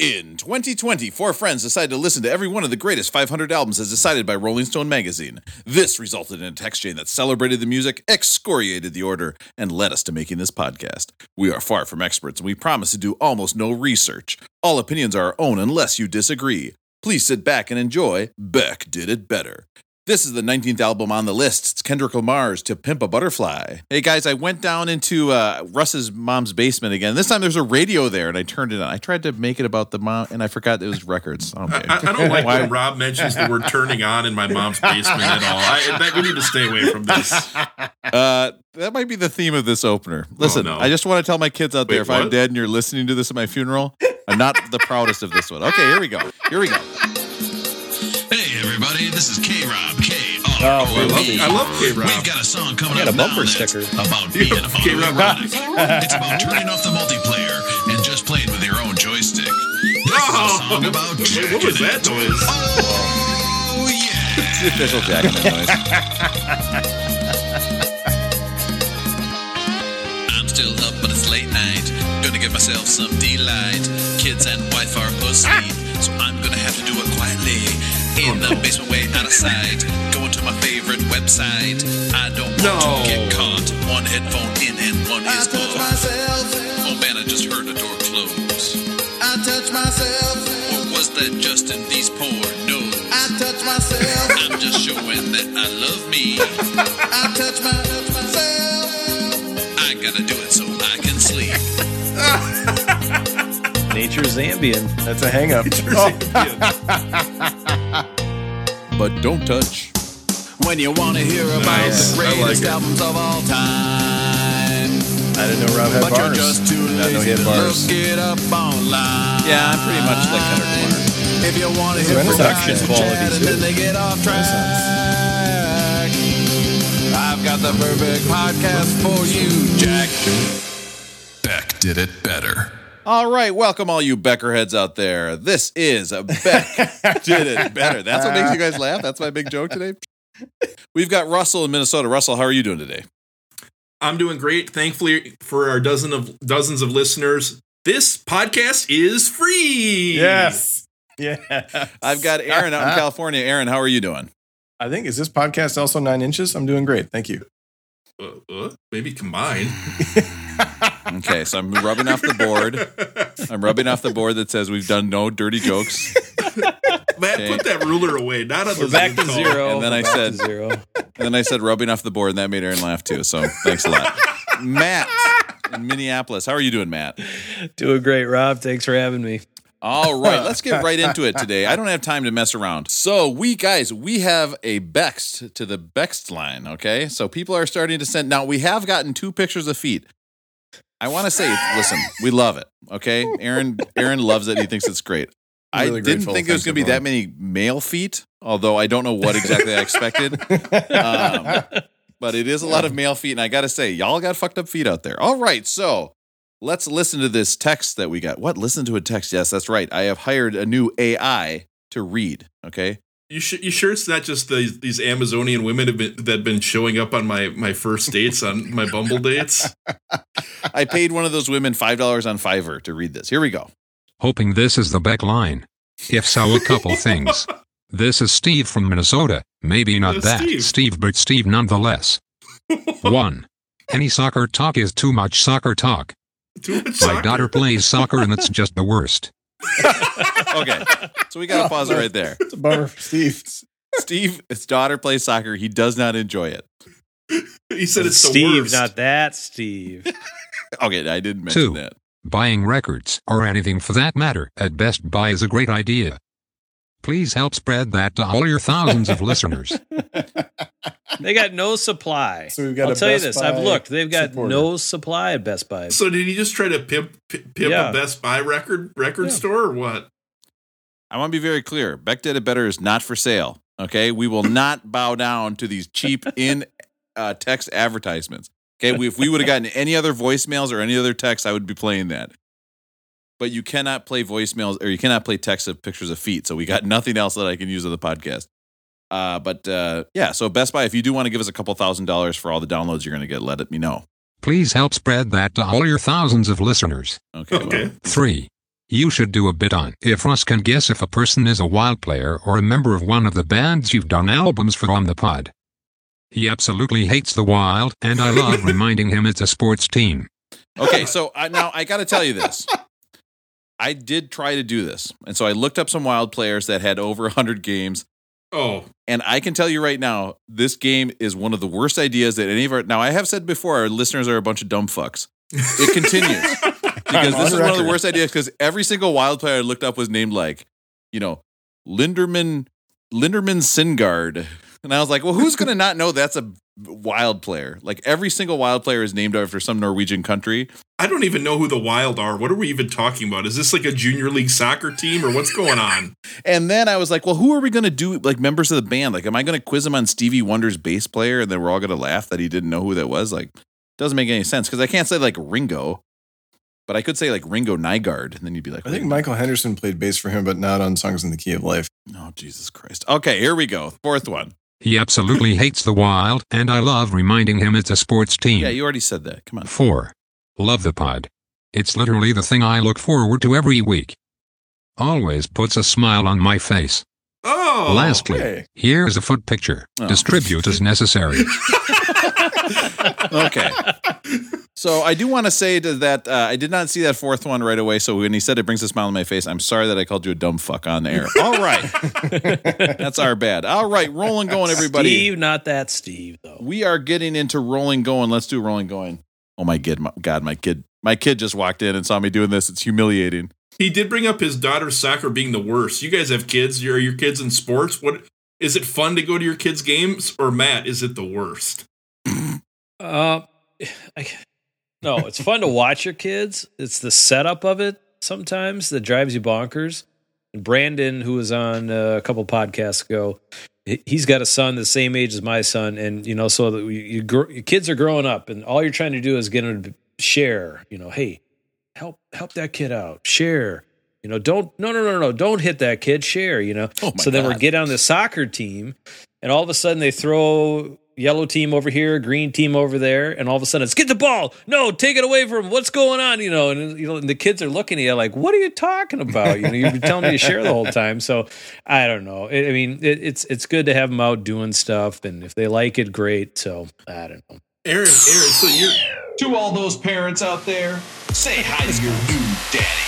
In 2020, four friends decided to listen to every one of the greatest 500 albums as decided by Rolling Stone magazine. This resulted in a text chain that celebrated the music, excoriated the order, and led us to making this podcast. We are far from experts and we promise to do almost no research. All opinions are our own unless you disagree. Please sit back and enjoy Beck Did It Better. This is the 19th album on the list. It's Kendrick Lamar's To Pimp a Butterfly. Hey guys, I went down into uh, Russ's mom's basement again. This time there's a radio there and I turned it on. I tried to make it about the mom and I forgot it was records. Okay. I, I don't like when Rob mentions the word turning on in my mom's basement at all. I, that, we need to stay away from this. Uh, that might be the theme of this opener. Listen, no. I just want to tell my kids out there Wait, if I'm dead and you're listening to this at my funeral, I'm not the proudest of this one. Okay, here we go. Here we go. Hey everybody, this is K Rob. K Oh, R O I love, B. I love K Rob. We've got a song coming I got up a bumper sticker. about being Yeah, K-Rob. it's about turning off the multiplayer and just playing with your own joystick. This is a oh. song about Wait, what was that it. noise? Oh yeah! It's the official jacking noise. I'm still up, but it's late night. Gonna give myself some delight. Kids and wife are asleep, so I'm gonna have to do it quietly. In the basement, way out of sight. Going to my favorite website. I don't want No. to get caught. One headphone in and one I is touch off. myself, Oh man, I just heard a door close. I touch myself, Or was that just in these poor nose? I touch myself, I'm just showing that I love me. I touch my, myself. I gotta do it so I can sleep. Nature's Zambian. That's a hang up. But don't touch. When you want to hear about Nice. the I like greatest albums of all time, I didn't know Rob had but bars. you're just too not know he lazy had bars. look it up online. Yeah, I'm pretty much like Kendrick Lamar. If you want to hear production quality, too. then they get off track, I've got the perfect podcast for you, Jack. Beck did it better. All right, welcome all you Beckerheads out there. This is a Beck did it better. That's what makes you guys laugh. That's my big joke today. We've got Russell in Minnesota. Russell, how are you doing today? I'm doing great. Thankfully for our dozen of dozens of listeners, this podcast is free. Yes. Yeah. I've got Aaron out in California. Aaron, how are you doing? I think is this podcast also nine inches? I'm doing great. Thank you. Uh, uh, maybe combined. Okay, so I'm rubbing off the board. I'm rubbing off the board that says we've done no dirty jokes. Matt, Okay. put that ruler away. Not on the We're back to call. zero. And then I We're back said- to zero. And then I said rubbing off the board, and that made Aaron laugh too. So thanks a lot. Matt in Minneapolis. How are you doing, Matt? Doing great, Rob. Thanks for having me. All right, let's get right into it today. I don't have time to mess around. So, we guys, we have a Bext to the Bext line, okay? So, people are starting to send. Now, we have gotten two pictures of feet. I want to say, listen, we love it, okay? Aaron Aaron loves it. He thinks it's great. I didn't think there was going to be that many male feet, although I don't know what exactly I expected. Um, but it is a lot of male feet, and I got to say, y'all got fucked up feet out there. All right, so let's listen to this text that we got. What? Listen to a text? Yes, that's right. I have hired a new AI to read. Okay, You, sh- you sure it's not just the, these Amazonian women have been, that have been showing up on my, my first dates, on my Bumble dates? I paid one of those women five dollars on Fiverr to read this. Here we go. Hoping this is the back line. If so, a couple things. This is Steve from Minnesota. Maybe not Uh, that Steve. Steve. but Steve nonetheless. 1. Any soccer talk is too much soccer talk. Too much My soccer. daughter plays soccer and it's just the worst. Okay, so we got to pause it right there. It's a bummer for Steve. Steve, his daughter plays soccer. He does not enjoy it. He said it's the Steve, worst. not that Steve. Okay, I didn't mention Two. that. Buying records, or anything for that matter, at Best Buy is a great idea. Please help spread that to all your thousands of listeners. They got no supply. So we've got I'll a tell you this. Buy I've looked. They've got supporter. no supply at Best Buy. So did he just try to pimp pimp Yeah. a Best Buy record record Yeah. store or what? I want to be very clear. Beck Did It Better is not for sale. Okay, we will not bow down to these cheap in uh, text advertisements. Okay, we, if we would have gotten any other voicemails or any other text, I would be playing that. But you cannot play voicemails or you cannot play text of pictures of feet. So we got nothing else that I can use on the podcast. Uh, but uh, yeah, so Best Buy, if you do want to give us a couple thousand dollars for all the downloads you're going to get, let it me know. Please help spread that to all your thousands of listeners. Okay. well, 3. You should do a bit on if Russ can guess if a person is a wild player or a member of one of the bands you've done albums for on the pod. He absolutely hates the Wild, and I love reminding him it's a sports team. Okay, so I, now I got to tell you this. I did try to do this, and so I looked up some wild players that had over 100 games, Oh, and I can tell you right now, this game is one of the worst ideas that any of our. Now I have said before, our listeners are a bunch of dumb fucks. It continues because this is one of the worst ideas. Because every single wild player I looked up was named like, you know, Linderman Linderman Singard, and I was like, well, who's gonna not know that's a wild player? Like every single wild player is named after some Norwegian country. I don't even know who the Wild are. What are we even talking about? Is this like a junior league soccer team or what's going on? And then I was like, well, who are we going to do like members of the band? Like, am I going to quiz him on Stevie Wonder's bass player? And then we're all going to laugh that he didn't know who that was? Like, doesn't make any sense because I can't say like Ringo, but I could say like Ringo Nygaard. And then you'd be like, I think Michael Henderson played bass for him, but not on Songs in the Key of Life. Oh, Jesus Christ. Okay, here we go. Fourth one. He absolutely hates the Wild, and I love reminding him it's a sports team. Yeah, you already said that. Come on. 4. Love the pod. It's literally the thing I look forward to every week. Always puts a smile on my face. Oh, Lastly, okay. here's a foot picture. Oh. Distribute as necessary. Okay. So I do want to say to that uh, I did not see that fourth one right away. So when he said it brings a smile on my face, I'm sorry that I called you a dumb fuck on the air. All right, that's our bad. All right, rolling going, everybody. Steve, not that Steve though. We are getting into rolling going. Let's do rolling going. Oh my kid, my, God, my kid, my kid just walked in and saw me doing this. It's humiliating. he did bring up his daughter's soccer being the worst. You guys have kids. Are your kids in sports? What is it fun to go to your kids' games? Or Matt, is it the worst? Uh, I, no, it's fun to watch your kids. It's the setup of it sometimes that drives you bonkers. And Brandon, who was on uh, a couple podcasts ago, he- he's got a son the same age as my son, and you know, so that you, your kids are growing up, and all you're trying to do is get them to share. You know, hey, help help that kid out, share. You know, don't no no no no, don't hit that kid, share. You know, Oh my so then we God. get on the soccer team, and all of a sudden they throw yellow team over here, green team over there, and all of a sudden it's get the ball. No, take it away from him. What's going on? You know, and you know, and the kids are looking at you like, "What are you talking about?" You know, you've been telling me to share the whole time. So I don't know. I I mean, it, it's it's good to have them out doing stuff, and if they like it, great. So I don't know. Aaron, Aaron, so you're To all those parents out there, say hi to your new daddy.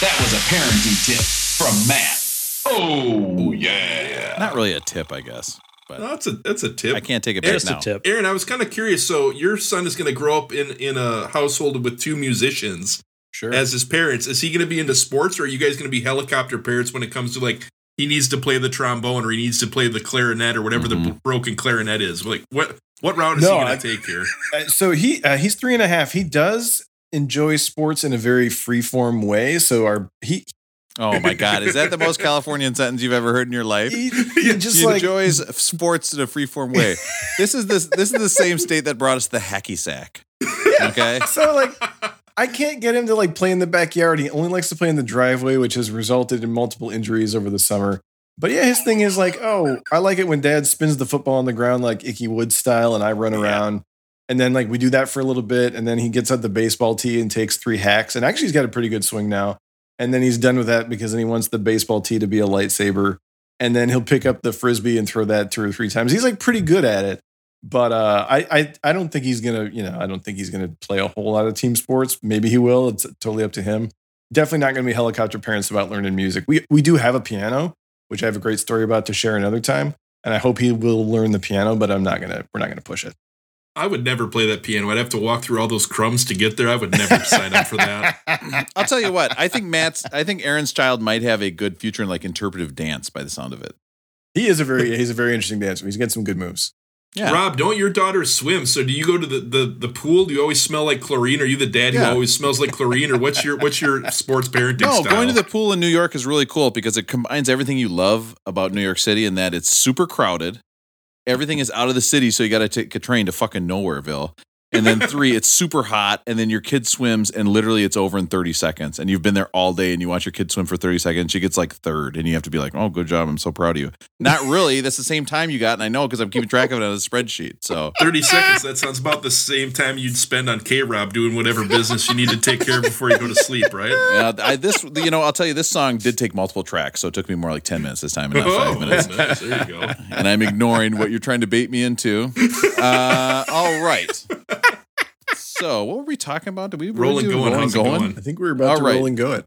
That was a parenting tip from Matt. Oh, yeah. Not really a tip, I guess, but that's a that's a tip. I can't take it back Just now. a tip. Aaron, I was kind of curious. So your son is going to grow up in in a household with two musicians Sure. as his parents. Is he going to be into sports, or are you guys going to be helicopter parents when it comes to like he needs to play the trombone or he needs to play the clarinet or whatever the Mhm. broken clarinet is? Like what what route is No, he going to take here? So he uh, he's three and a half. He does enjoy sports in a very free form way. So our he Oh my God, is that the most Californian sentence you've ever heard in your life? he, he just he like enjoys sports in a freeform way. This is this this is the same state that brought us the hacky sack. Okay. so like I can't get him to like play in the backyard. He only likes to play in the driveway, which has resulted in multiple injuries over the summer. But yeah, his thing is like, oh, I like it when dad spins the football on the ground like Ickey Wood style and I run around. And then like we do that for a little bit, and then he gets out the baseball tee and takes three hacks. And actually he's got a pretty good swing now. And then he's done with that because then he wants the baseball tee to be a lightsaber. And then he'll pick up the frisbee and throw that two or three times. He's like pretty good at it but uh, I, I I don't think he's gonna you know I don't think he's gonna play a whole lot of team sports. Maybe he will. It's totally up to him. Definitely not gonna be helicopter parents about learning music. We we do have a piano, which I have a great story about to share another time, and I hope he will learn the piano. But I'm not gonna we're not gonna push it. I would never play that piano. I'd have to walk through all those crumbs to get there. I would never sign up for that. I'll tell you what. I think Matt's. I think Aaron's child might have a good future in like interpretive dance by the sound of it. He is a very he's a very interesting dancer. He's got some good moves. Yeah. Rob, don't your daughters swim? So do you go to the, the, the pool? Do you always smell like chlorine? Are you the dad Yeah. who always smells like chlorine? Or what's your what's your sports parenting No, style? going to the pool in New York is really cool because it combines everything you love about New York City and that it's super crowded. Everything is out of the city, so you got to take a train to fucking Nowhereville. And then three, it's super hot, and then your kid swims, and literally it's over in 30 seconds. And you've been there all day, and you watch your kid swim for 30 seconds. She gets like third, and you have to be like, "Oh, good job! I'm so proud of you." Not really. That's the same time you got, and I know because I'm keeping track of it on a spreadsheet. So 30 seconds. That sounds about the same time you'd spend on K Rob doing whatever business you need to take care of before you go to sleep, right? yeah, I, this you know I'll tell you this song did take multiple tracks, so it took me more like 10 minutes this time, and not Oh, five minutes. nice. There you go. and I'm ignoring what you're trying to bait me into. Uh, all right. So, what were we talking about? Did we Roll and do going, Roll how's going? I think we were about All to right. roll and go.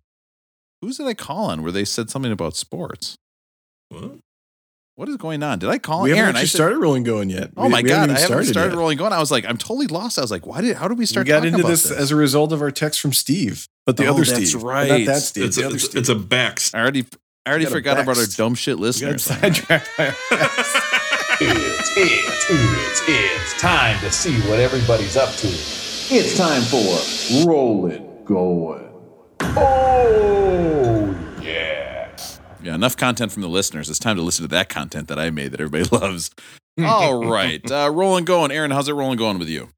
Who's did I call on where they said something about sports? What? What is going on? Did I call we haven't Aaron? I actually said, started rolling going yet. oh We- my we god, even I haven't started yet. rolling going. I was like, I'm totally lost. I was like, why did? How did we We start? got talking into about this, as a result of our text from Steve, but the Oh, other that's Steve, right. not that Steve, It's the a, other it's, Steve. it's a back. I already, I already forgot about our dumb shit We listeners. sidetracked by our text. It's, it's, it's, it's time to see what everybody's up to. It's time for Roll It Going. Oh, yeah. Yeah, enough content from the listeners. It's time to listen to that content that I made that everybody loves. All right, uh, rolling going. Aaron, how's it rolling going with you?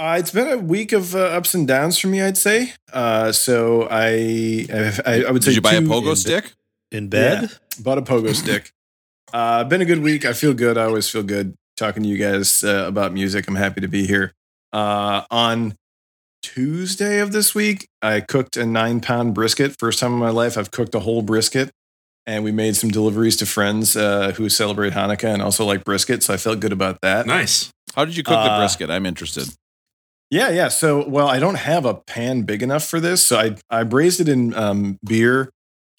Uh, it's been a week of uh, ups and downs for me, I'd say. Uh, so I, I, I would say, Did you buy a pogo in- stick? In bed? Yeah, bought a pogo stick. Uh, been a good week. I feel good. I always feel good talking to you guys uh, about music. I'm happy to be here. Uh, on Tuesday of this week, I cooked a nine pound brisket. First time in my life I've cooked a whole brisket. And we made some deliveries to friends uh, who celebrate Hanukkah and also like brisket. So I felt good about that. Nice. How did you cook the Uh, brisket? I'm interested. Yeah, yeah. So, well, I don't have a pan big enough for this, so I I braised it in um, beer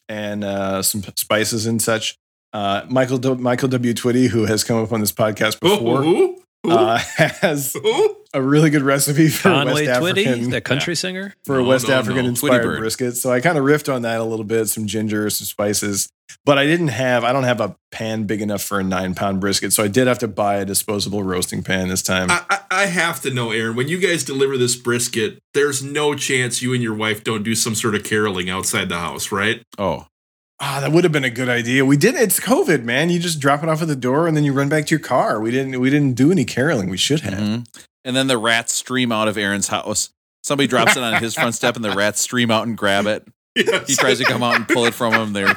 and uh, some spices and such. Uh, Michael D- Michael W. Twitty, who has come up on this podcast Who? before, Who? Who? uh, has Who? a really good recipe for Conway West Twitty, African that country singer? for a No, West no, African no. inspired bird. brisket. So I kind of riffed on that a little bit, some ginger, some spices. But I didn't have I don't have a pan big enough for a nine pound brisket, so I did have to buy a disposable roasting pan this time. I, I, I have to know, Aaron, when you guys deliver this brisket, there's no chance you and your wife don't do some sort of caroling outside the house, right? Oh, Ah, that would have been a good idea. We did. It's COVID, man. You just drop it off at the door and then you run back to your car. We didn't. We didn't do any caroling. We should have. mhm. and then the rats stream out of Aaron's house. Somebody drops it on his front step, and the rats stream out and grab it. Yes. He tries to come out and pull it from him. They're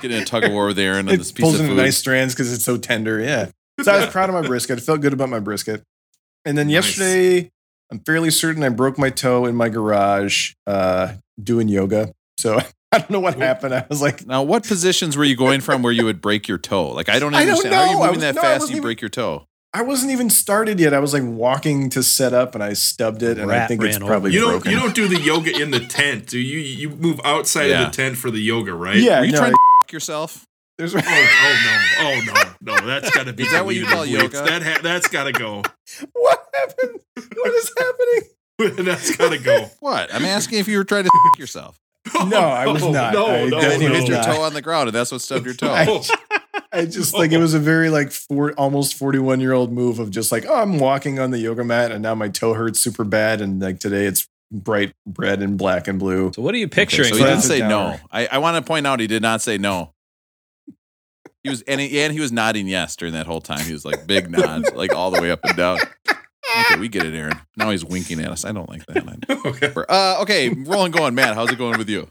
getting a tug of war with Aaron on It this piece pulls of food. nice strands because it's so tender. Yeah. So I was proud of my brisket. I felt good about my brisket. And then Nice. yesterday, I'm fairly certain I broke my toe in my garage uh, doing yoga. So I don't know what happened. I was like, Now, what positions were you going from where you would break your toe? Like, I don't I don't understand. How are you moving was- that no, fast? You even- break your toe. I wasn't even started yet. I was like walking to set up and I stubbed it. And I think it's ran probably You don't broken. you don't do the yoga in the tent, do you? You move outside Yeah. of the tent for the yoga, right? yeah. Were you no, trying to f- yourself? there's Oh, oh no! Oh no! No, that's got to be. Is that what you call yoga? That ha- that's got to go. what happened? What is happening? that's got to go. What? I'm asking if you were trying to f- yourself. No, I was not. No, I no, And you hit no. your not. toe on the ground, and that's what stubbed your toe. I- I just like it was a very like four, almost 41 year old move of just like, oh, I'm walking on the yoga mat and now my toe hurts super bad. And like today it's bright red and black and blue. So what are you Okay, picturing? so he didn't say no. I, I want to point out he did not say no. He was and he, and he was nodding yes during that whole time. He was like big nods, like all the way up and down. Okay, we get it, Aaron. Now he's winking at us. I don't like that. okay. Uh, okay, rolling going, Matt. How's it going with you?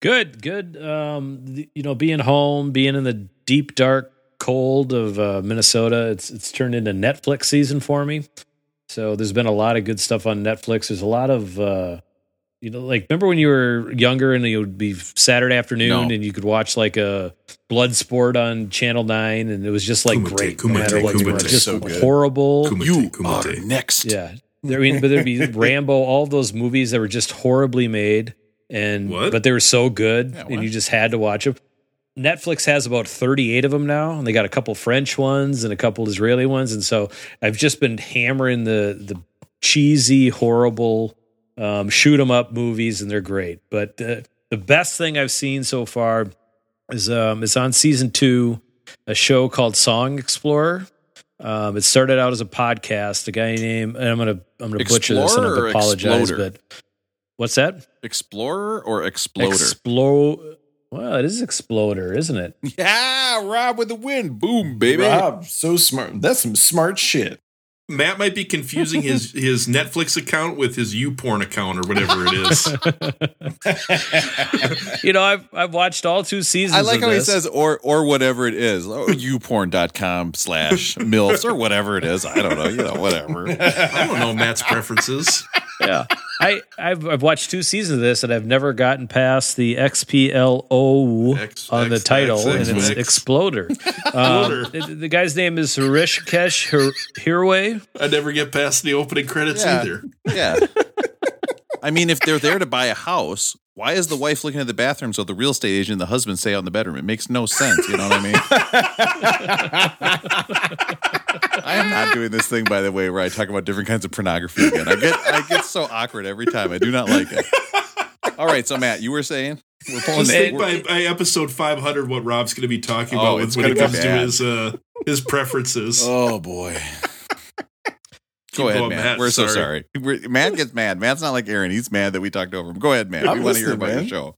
Good, good. Um, th- you know, being home, being in the deep dark cold of uh, Minnesota, it's it's turned into Netflix season for me. So there's been a lot of good stuff on Netflix. There's a lot of uh, you know, like remember when you were younger and it would be Saturday afternoon No. and you could watch like a blood sport on Channel Nine and it was just like Kumite, great, no Kumite, matter what, Kumite. just So good. horrible. Kumite, You Kumite. are next. Yeah. I mean, but there'd be Rambo, all those movies that were just horribly made, and What? but they were so good, Yeah, and you just had to watch them. Netflix has about 38 of them now, and they got a couple French ones and a couple Israeli ones, and so I've just been hammering the the cheesy, horrible um, shoot 'em up movies, and they're great. But uh, the best thing I've seen so far is um, it's on season two, a show called Song Explorer. Um, it started out as a podcast. A guy named and I'm gonna I'm gonna butcher this and I apologize, Exploder? but what's that? Explorer or exploder? Explode. Well, it is Exploder, isn't it? yeah, Rob with the wind, Boom, baby. Rob, so smart. That's some smart shit. Matt might be confusing his his Netflix account with his YouPorn account or whatever it is. you know, I've I've watched all two seasons. I like of how he says or or whatever it is. Oh, youporn.com slash MILFs or whatever it is. I don't know. You know, whatever. I don't know Matt's preferences. yeah. I, I've, I've watched two seasons of this and I've never gotten past the XPLO X- on the title, X- and it's Exploder. Um, the, the guy's name is Rishikesh Hir- Hirway. I never get past the opening credits Yeah. either. Yeah. I mean, if they're there to buy a house, why is the wife looking at the bathroom so the real estate agent and the husband stay out in the bedroom? It makes no sense. You know what I mean? I am not doing this thing, by the way, where I talk about different kinds of pornography again. I get I get so awkward every time. I do not like it. All right, so Matt, you were saying we're pulling Just think by, by episode 500 what Rob's going to be talking Oh, about it's when it comes to his uh, his preferences. Oh boy. Go ahead, going, Matt. Matt. We're so Sorry. sorry. We're, Matt gets mad. Matt's not like Aaron. He's mad that we talked over him. Go ahead, Matt. I'm we want to hear about man. your show.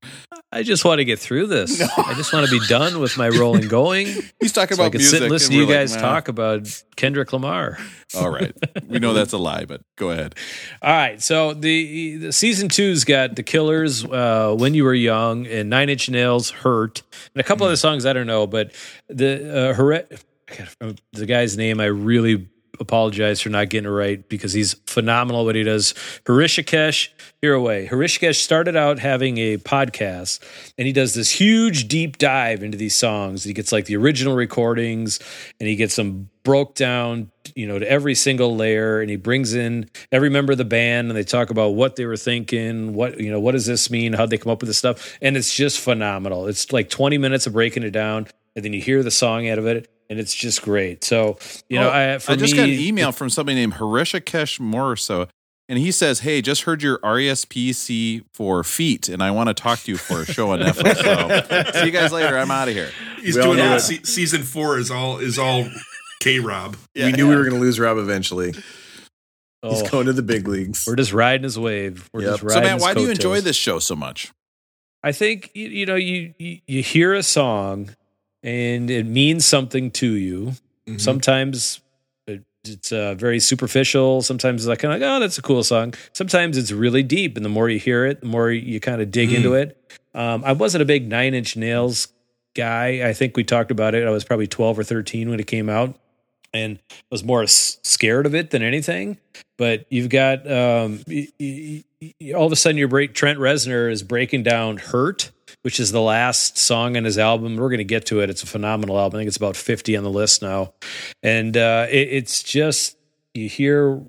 I just want to get through this. I just want to be done with my rolling going. He's talking So I about can music. sit and listen and to you we're like, guys "Nah." talk about Kendrick Lamar. All right. We know that's a lie, but go ahead. All right, so the, the season two's got the Killers, uh, "When You Were Young," and Nine Inch Nails, "Hurt," and a couple other songs I don't know, but the uh, Hore- I gotta remember the guy's name I really apologize for not getting it right because he's phenomenal what he does. Harishikesh Hiraway. Harishikesh started out having a podcast and he does this huge deep dive into these songs. He gets like the original recordings and he gets them broke down, you know, to every single layer and he brings in every member of the band and they talk about what they were thinking, what, you know, what does this mean? How'd they come up with this stuff? And it's just phenomenal. It's like 20 minutes of breaking it down and then you hear the song out of it and it's just great. So, you know, Oh, I, for I just me, got an email from somebody named Harishikesh Morso, and he says, "Hey, just heard your RSPC for feet, and I want to talk to you for a show on Netflix. So, see you guys later. I'm out of here." He's We all doing know it. it. Se- season four is all is all K Rob. we knew we were going to lose Rob eventually. He's oh, going to the big leagues. we're just riding his wave. We're Yep. just So, So, riding Matt, his why do you enjoy this show so much? I think you, you know you, you you hear a song and it means something to you. Mhm. Sometimes it, it's uh, very superficial. Sometimes it's like kind of like oh that's a cool song. Sometimes it's really deep, and the more you hear it, the more you kind of dig Mm. into it. Um, I wasn't a big Nine Inch Nails guy. I think we talked about it. I was probably twelve or thirteen when it came out, and was more scared of it than anything. But you've got um, y- y- y- all of a sudden your break. Trent Reznor is breaking down "Hurt," which is the last song on his album. We're going to get to it. It's a phenomenal album. I think it's about fifty on the list now, and uh, it, it's just you hear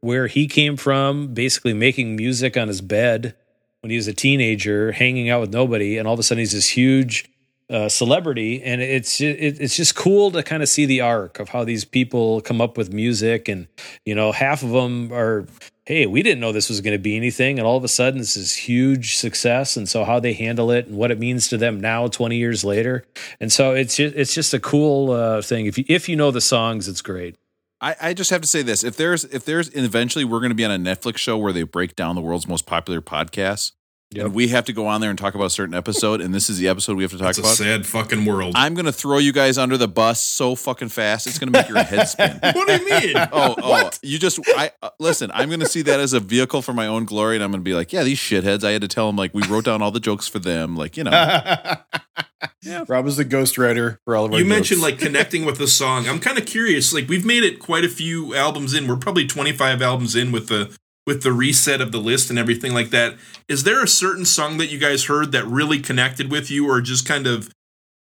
where he came from, basically making music on his bed when he was a teenager, hanging out with nobody, and all of a sudden he's this huge uh, celebrity, and it's it, it's just cool to kind of see the arc of how these people come up with music, and you know, half of them are, hey, we didn't know this was going to be anything, and all of a sudden this is huge success, and so how they handle it and what it means to them now, twenty years later, and so it's just, it's just a cool uh, thing. If you if you know the songs, it's great. I, I just have to say this: if there's if there's eventually we're going to be on a Netflix show where they break down the world's most popular podcasts, Yep. and we have to go on there and talk about a certain episode, and this is the episode we have to talk It's a about. sad fucking world. I'm going to throw you guys under the bus so fucking fast it's going to make your head spin. what do you mean? Oh, oh, you just I uh, listen. I'm going to see that as a vehicle for my own glory, and I'm going to be like, yeah, these shitheads. I had to tell them like we wrote down all the jokes for them, like you know. yeah, Rob is the ghostwriter for all of our you mentioned like connecting with the song. I'm kind of curious. Like we've made it quite a few albums in. We're probably 25 albums in with the with the reset of the list and everything like that. Is there a certain song that you guys heard that really connected with you, or just kind of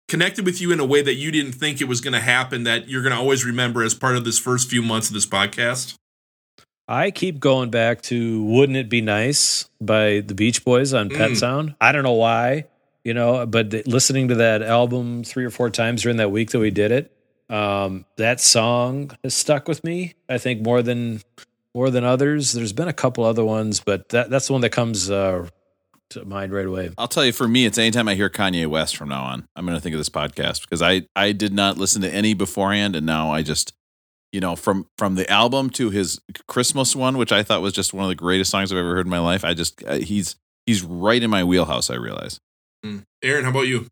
connected with you in a way that you didn't think it was going to happen? That you're going to always remember as part of this first few months of this podcast. I keep going back to "Wouldn't It Be Nice" by the Beach Boys on Pet Mm. Sound. I don't know why, you know, but th- listening to that album three or four times during that week that we did it, um, that song has stuck with me. I think more than more than others. There's been a couple other ones, but that that's the one that comes uh, to mind right away. I'll tell you, for me, it's anytime I hear Kanye West from now on, I'm going to think of this podcast because I I did not listen to any beforehand, and now I just, you know, from from the album to his Christmas one, which I thought was just one of the greatest songs I've ever heard in my life. I just uh, he's he's right in my wheelhouse. I realize. Aaron, how about you?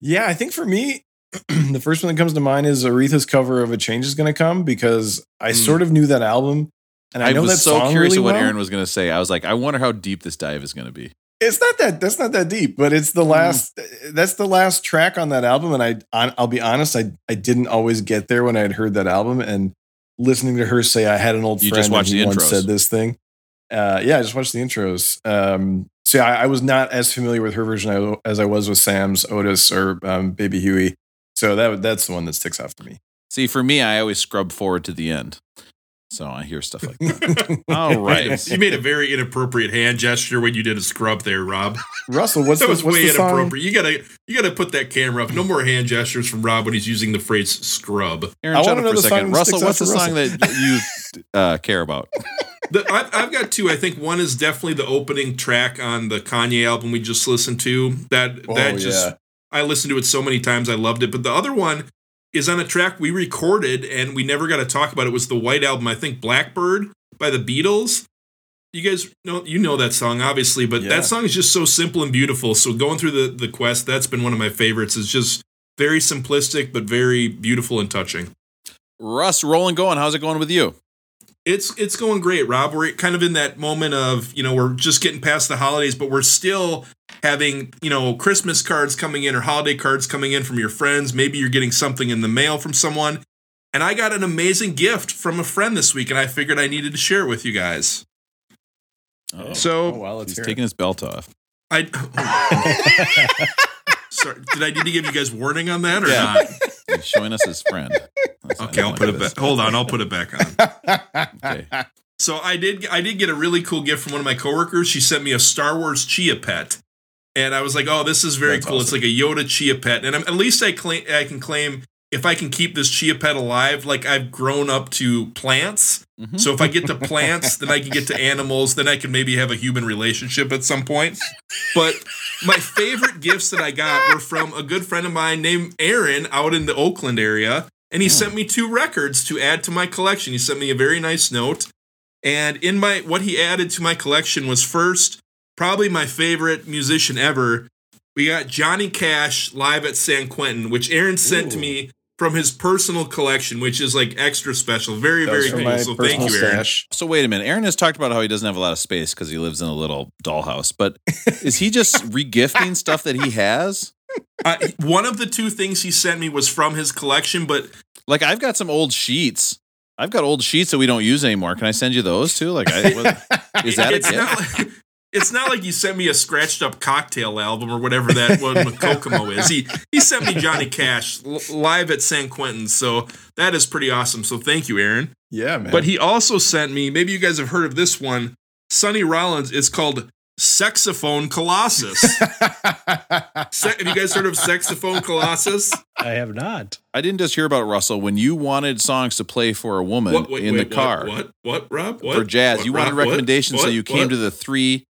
Yeah, I think for me, the first one that comes to mind is Aretha's cover of "A Change Is Gonna Come" because I Mm. sort of knew that album, and I, I, know was so curious really what well. Aaron was going to say. I was like, I wonder how deep this dive is going to be. It's not that that's not that deep, but it's the last that's the last track on that album and I I'll be honest, I I didn't always get there when I had heard that album and listening to her say I had an old You friend just the once said this thing. Uh, yeah, I just watched the intros. Um, so yeah, I, I was not as familiar with her version as I was with Sam's, Otis, or um, Baby Huey. So that that's the one that sticks out for me. See, for me, I always scrub forward to the end. So I hear stuff like that. All right. You made a very inappropriate hand gesture when you did a scrub there, Rob. Russell, what's that the, song? That was what's way the song? inappropriate. You gotta you gotta put that camera up. No more hand gestures from Rob when he's using the phrase scrub. Aaron, I shut wanna up for know a the second. song Russell, what's the for song that you uh, care about? The, I've, I've got two. I think one is definitely the opening track on the Kanye album we just listened to. That Oh, that just yeah. I listened to it so many times. I loved it. But the other one is on a track we recorded and we never got to talk about. It was the White album. I think Blackbird by the Beatles. You guys know you know that song obviously, but Yeah. that song is just so simple and beautiful. So going through the the quest, that's been one of my favorites. It's just very simplistic but very beautiful and touching. Russ, rolling going. How's it going with you? It's it's going great, Rob. We're kind of in that moment of you know we're just getting past the holidays, but we're still having you know Christmas cards coming in or holiday cards coming in from your friends. Maybe you're getting something in the mail from someone. And I got an amazing gift from a friend this week, and I figured I needed to share it with you guys. Oh, So Oh, wow, let's he's hear taking his belt off. I. Oh. Sorry, did I need to give you guys warning on that or Yeah. not? He's showing us his friend. That's- Okay, I'll put it back. Hold on, I'll put it back on. Okay. So I did I did get a really cool gift from one of my coworkers. She sent me a Star Wars Chia pet. And I was like, "Oh, this is very That's cool. It's like a Yoda Chia pet." And I'm, at least I claim I can claim if I can keep this Chia pet alive, like I've grown up to plants. Mhm. So if I get to plants, then I can get to animals, then I can maybe have a human relationship at some point. But my favorite gifts that I got were from a good friend of mine named Aaron out in the Oakland area. And he hmm. sent me two records to add to my collection. He sent me a very nice note. And in my what he added to my collection was first, probably my favorite musician ever. We got Johnny Cash live at San Quentin, which Aaron sent to me from his personal collection, which is like extra special. Very, That very from cool. So thank you, Aaron. stash. So wait a minute. Aaron has talked about how he doesn't have a lot of space because he lives in a little dollhouse. But is he just regifting stuff that he has? Uh, one of the two things he sent me was from his collection, but Like I've got some old sheets. I've got old sheets that we don't use anymore. Can I send you those too? Like, I, what, is that a it's gift? not like it's not like you sent me a scratched up cocktail album or whatever that one with Kokomo is. He he sent me Johnny Cash l- live at San Quentin, so that is pretty awesome. So thank you, Aaron. Yeah, man. But he also sent me. Maybe you guys have heard of this one. Sonny Rollins. It's called Sexophone Colossus. Se- have you guys heard of Sexophone Colossus? I have not. I didn't just hear about Russell when you wanted songs to play for a woman What, wait, in wait, the car What? What, what Rob? What? for jazz. What, you wanted Rob? What? recommendations, so you came What? to the three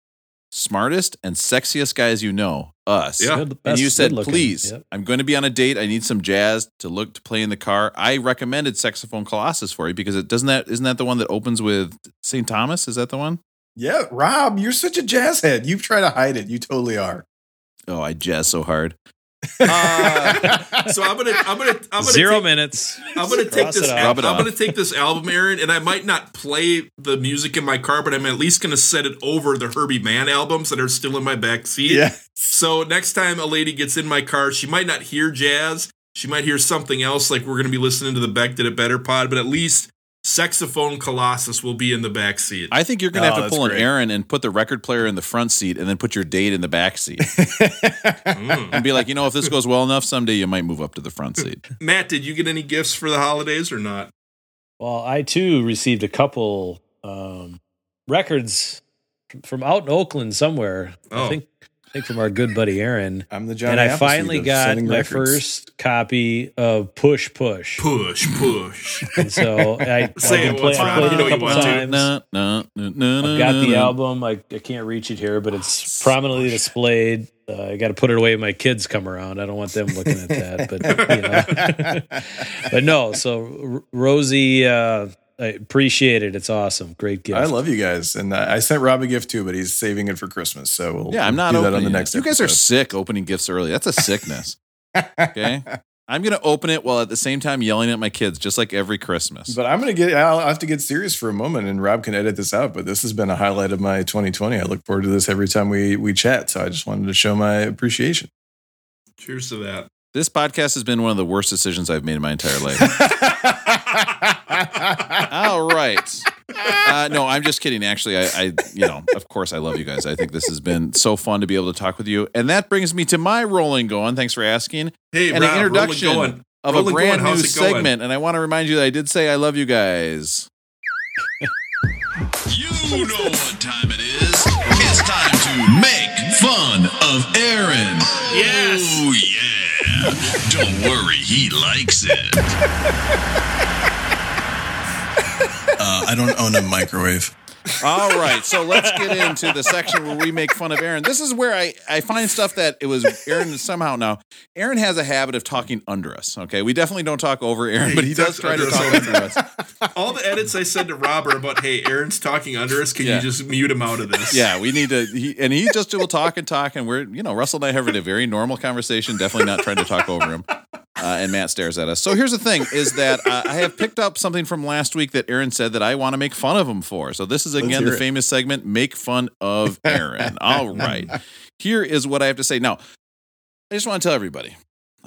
smartest and sexiest guys you know, us. Yeah. Good- And you said, please, Yep. I'm going to be on a date. I need some jazz to look to play in the car. I recommended Saxophone Colossus for you because it doesn't that isn't that the one that opens with St. Thomas? Is that the one? Yeah, Rob, you're such a jazz head. You try to hide it. You totally are. Oh, I jazz so hard. Uh, so I'm gonna, I'm gonna, I'm gonna Zero take, minutes. I'm gonna take Cross this. it Al- out. Rub it I'm off. gonna take this album, Aaron, and I might not play the music in my car, but I'm at least gonna set it over the Herbie Mann albums that are still in my back seat. yeah. So next time a lady gets in my car, she might not hear jazz. She might hear something else, like we're gonna be listening to the Beck Did It Better pod, but at least Saxophone Colossus will be in the back seat. I think you're going to Oh, have to that's pull an. Aaron and put the record player in the front seat and then put your date in the back seat Mm. and be like, you know, if this goes well enough, someday you might move up to the front seat. Matt, did you get any gifts for the holidays or not? Well, I too received a couple um, records from- from out in Oakland somewhere. Oh. I think I think from our good buddy Aaron. I'm the John. and I finally got my records. first copy of Push Push. Push, push. And so I, Say been it play, I Rob. played it a couple times. No, no, no, no, I've got no, the no. album. I, I can't reach it here, but it's prominently displayed. Uh, I got to put it away when my kids come around. I don't want them looking at that. But you know, but no. So R- Rosie, uh, I appreciate it. It's awesome. Great gift. I love you guys, and uh, I sent Rob a gift too, but he's saving it for Christmas. So we'll Yeah, I'm not do that on the it. next. You guys are sick opening gifts early. That's a sickness. Okay. I'm gonna open it while at the same time yelling at my kids, just like every Christmas. But I'm gonna get. I'll have to get serious for a moment, and Rob can edit this out. But this has been a highlight of my 2020. I look forward to this every time we we chat. So I just wanted to show my appreciation. Cheers to that. this podcast has been one of the worst decisions I've made in my entire life. All right. Uh, no, I'm just kidding. Actually, I, I, you know, of course, I love you guys. I think this has been so fun to be able to talk with you, and that brings me to my rolling going. Thanks for asking. Hey, and Rob, an introduction going. of Rolling a brand going. new How's going? segment, and I want to remind you that I did say I love you guys. You know what time it is. It's time to make fun of Aaron. Yes. Oh, yeah. Don't worry, he likes it. Uh, I don't own a microwave. All right, so let's get into the section where we make fun of Aaron. This is where I, I find stuff that it was Aaron somehow now. Aaron has a habit of talking under us. Okay, we definitely don't talk over Aaron, but he he does try to us talk all the under us. All the edits I said to Rob are about, hey, Aaron's talking under us. Can Yeah. you just mute him out of this? Yeah, we need to. He, and he just will talk and talk, and we're you know Russell and I having a very normal conversation. Definitely not trying to talk over him. Uh, and Matt stares at us. So here's the thing: is that uh, I have picked up something from last week that Aaron said that I want to make fun of him for. So this is again the it. famous segment: make fun of Aaron. All right, here is what I have to say. Now, I just want to tell everybody.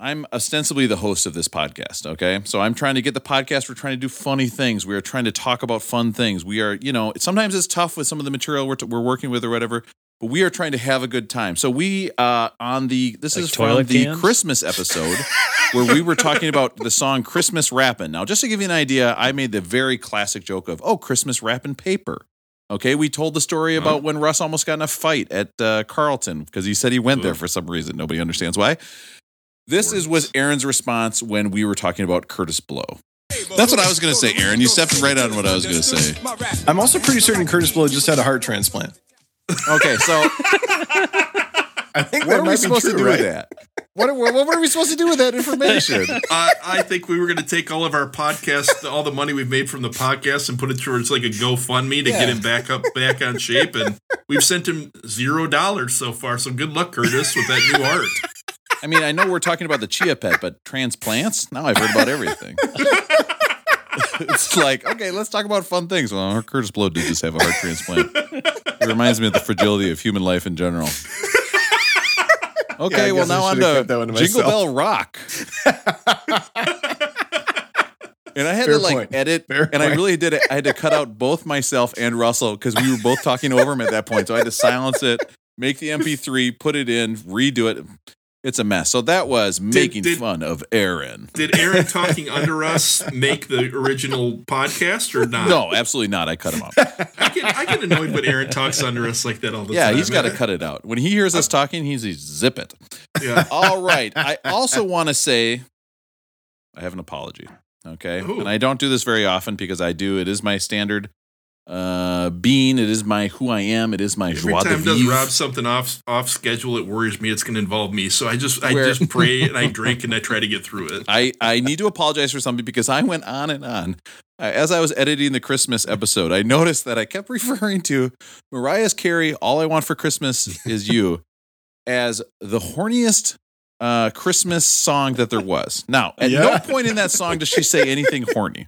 I'm ostensibly the host of this podcast, okay? So I'm trying to get the podcast. We're trying to do funny things. We are trying to talk about fun things. We are, you know, sometimes it's tough with some of the material we're, we're working with or whatever, but we are trying to have a good time. So we, uh, on the, this Like is from toilet the cans? Christmas episode where we were talking about the song Christmas Rappin'. Now, just to give you an idea, I made the very classic joke of, oh, Christmas Rappin' paper. Okay, we told the story about when Russ almost got in a fight at uh, Carlton because he said he went there for some reason. Nobody understands why. This is was Aaron's response when we were talking about Kurtis Blow. That's what I was going to say, Aaron. You stepped right on what I was going to say. I'm also pretty certain Kurtis Blow just had a heart transplant. Okay, so I think what are we be supposed to do right? with that? What, what, what are we supposed to do with that information? I, I think we were going to take all of our podcast, all the money we've made from the podcast, and put it towards like a GoFundMe to get him back up, back on shape. And we've sent him zero dollars so far. So good luck, Curtis, with that new art. I mean, I know we're talking about the chia pet, but transplants? Now I've heard about everything. it's like, okay, let's talk about fun things. Well, Kurtis Blow did just have a heart transplant. It reminds me of the fragility of human life in general. Okay, Yeah, well, now on should've kept that one to Jingle. Bell Rock. And I had Fair to like point. edit, Fair and I really did it. I had to cut out both myself and Russell because we were both talking over him at that point. So I had to silence it, make the MP3, put it in, redo it. It's a mess. So that was making did- fun of Aaron. Did Aaron talking under us make the original podcast or not? No, absolutely not. I cut him off. I get, I get annoyed when Aaron talks under us like that all the Yeah, time. he's got to cut it out. When he hears us talking, he's, he's zip it. Yeah. All right. I also want to say I have an apology. Okay. Ooh. And I don't do this very often because I do. It is my standard uh being. It is my who I am. It is my Every joie de time does. Rob something off off schedule, it worries me. It's going to involve me, so I just I Where- just pray and I drink and I try to get through it. I, I need to apologize for something because I went on and on. As I was editing the Christmas episode, I noticed that I kept referring to Mariah's Carey, All I Want for Christmas Is You, as the horniest uh, Christmas song that there was. Now, at no point in that song does she say anything horny.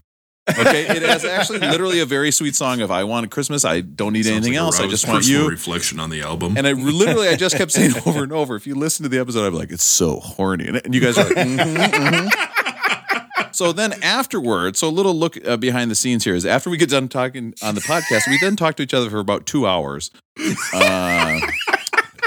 Okay, it has actually literally a very sweet song of "I want Christmas." I don't need Sounds anything like else. I just want you. Reflection on the album. And I literally, I just kept saying over and over. If you listen to the episode, I'm like, it's so horny, and, and you guys are like, mhm, mhm. So then afterwards, so a little look uh, behind the scenes here is after we get done talking on the podcast, we then talk to each other for about two hours, uh,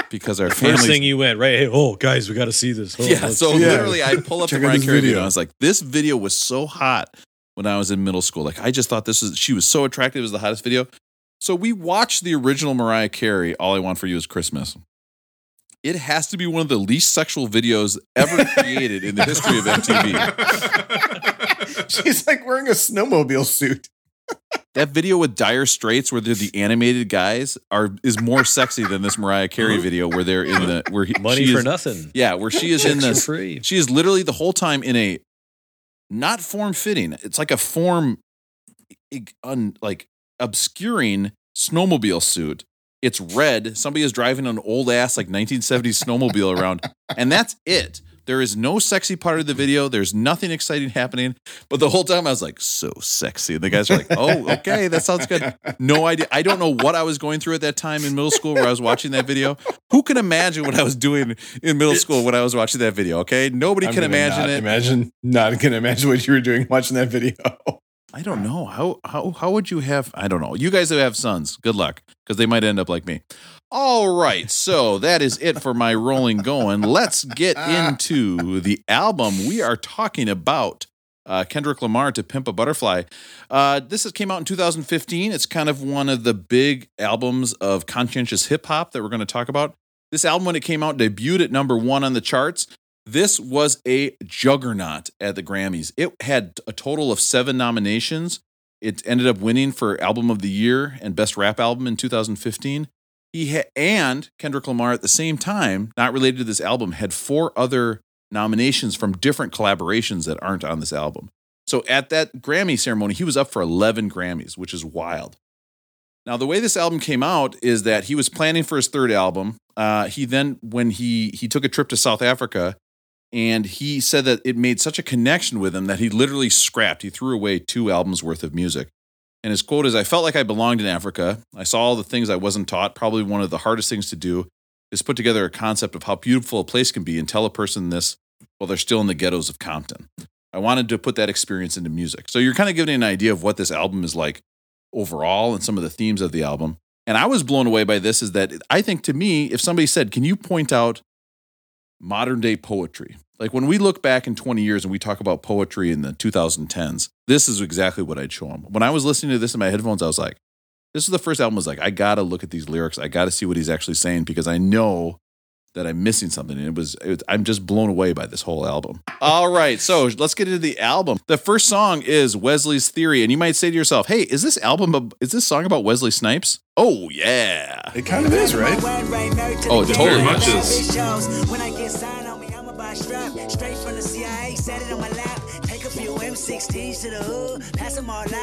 because our First thing you went, right? Hey, oh, guys, we got to see this. Oh, yeah, so Yeah. literally, I pull up the Check out Mariah this Carey video. video. and I was like, this video was so hot when I was in middle school. Like, I just thought this was she was so attractive. It was the hottest video. So we watched the original Mariah Carey. All I want for you is Christmas. It has to be one of the least sexual videos ever created in the history of MTV. She's like wearing a snowmobile suit. That video with Dire Straits, where they're the animated guys, are is more sexy than this Mariah Carey video, where they're in the where he, Money she for is- nothing. Yeah, where she is in Chicks for this free. She is literally the whole time in a not form fitting. It's like a form un, like obscuring snowmobile suit. It's red. Somebody is driving an old ass like 1970s snowmobile around, and that's it. There is no sexy part of the video. There's nothing exciting happening. But the whole time I was like, so sexy. And the guys are like, oh, okay, that sounds good. No idea. I don't know what I was going through at that time in middle school where I was watching that video. Who can imagine what I was doing in middle school when I was watching that video? Okay. Nobody I'm can imagine not it. Imagine not gonna imagine what you were doing watching that video. I don't know. How how how would you have I don't know. You guys who have sons, good luck because they might end up like me. All right. So that is it for my rolling going. Let's get into the album. We are talking about uh, Kendrick Lamar to Pimp a Butterfly. Uh, this has came out in 2015. It's kind of one of the big albums of conscientious hip hop that we're going to talk about. This album, when it came out, debuted at number one on the charts. This was a juggernaut at the Grammys. It had a total of seven nominations. It ended up winning for Album of the Year and Best Rap Album in 2015. He ha- and Kendrick Lamar at the same time, not related to this album, had four other nominations from different collaborations that aren't on this album. So at that Grammy ceremony, he was up for 11 Grammys, which is wild. Now, the way this album came out is that he was planning for his third album. Uh, he then, when he he took a trip to South Africa, and he said that it made such a connection with him that he literally scrapped. He threw away two albums worth of music. And his quote is I felt like I belonged in Africa. I saw all the things I wasn't taught. Probably one of the hardest things to do is put together a concept of how beautiful a place can be and tell a person this while they're still in the ghettos of Compton. I wanted to put that experience into music. So you're kind of giving an idea of what this album is like overall and some of the themes of the album. And I was blown away by this is that I think to me, if somebody said, Can you point out modern day poetry? Like when we look back in 20 years and we talk about poetry in the 2010s, this is exactly what I'd show them. When I was listening to this in my headphones, I was like, this is the first album I was like, I gotta look at these lyrics. I gotta see what he's actually saying because I know that I'm missing something. And it was, it, I'm just blown away by this whole album. All right, so let's get into the album. The first song is Wesley's Theory, and you might say to yourself, "Hey, is this album? ab- Is this song about Wesley Snipes?" Oh yeah, It kind of is, right? Oh, it totally Very much is.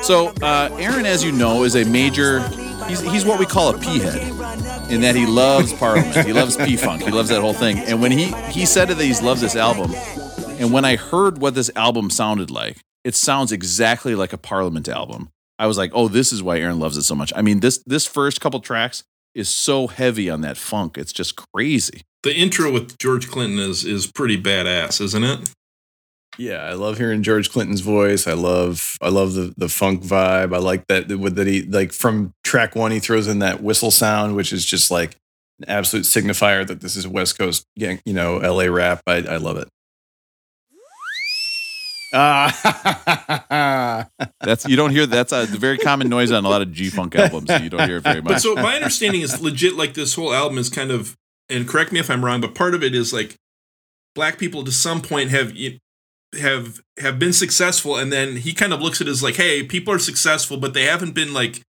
So, uh, Aaron, as you know, is a major. He's, he's what we call a P head, in that he loves Parliament. He loves P Funk. He loves that whole thing. And when he he said that he loves this album, and when I heard what this album sounded like, it sounds exactly like a Parliament album. I was like, oh, this is why Aaron loves it so much. I mean, this this first couple tracks is so heavy on that funk. It's just crazy. The intro with George Clinton is is pretty badass, isn't it? Yeah, I love hearing George Clinton's voice. I love I love the the funk vibe. I like that with that he like from track one he throws in that whistle sound, which is just like an absolute signifier that this is West Coast gang, you know, LA rap. I, I love it. Ah, That's you don't hear that's a very common noise on a lot of G Funk albums. You don't hear it very But much. so my understanding is legit. Like this whole album is kind of, and correct me if I'm wrong, but part of it is like black people to some point have have have been successful, and then he kind of looks at it as like, hey, people are successful, but they haven't been like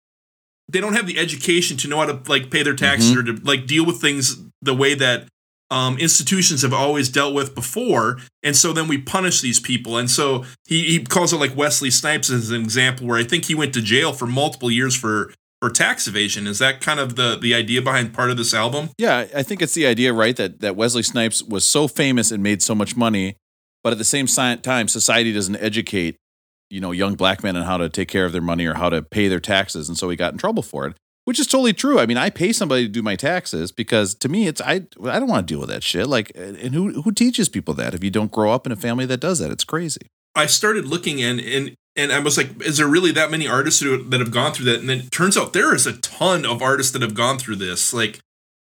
they don't have the education to know how to like pay their taxes or to like deal with things the way that um, institutions have always dealt with before, and so then we punish these people. And so he, he calls it like Wesley Snipes as an example, where I think he went to jail for multiple years for for tax evasion. Is that kind of the the idea behind part of this album? Yeah, I think it's the idea, right? That that Wesley Snipes was so famous and made so much money, but at the same time, society doesn't educate, you know, young black men on how to take care of their money or how to pay their taxes, and so he got in trouble for it. Which is totally true. I mean, I pay somebody to do my taxes because to me, it's I I don't want to deal with that shit. Like, and who who teaches people that if you don't grow up in a family that does that? It's crazy. I started looking and and and I was like, is there really that many artists that have gone through that? And then it turns out there is a ton of artists that have gone through this. Like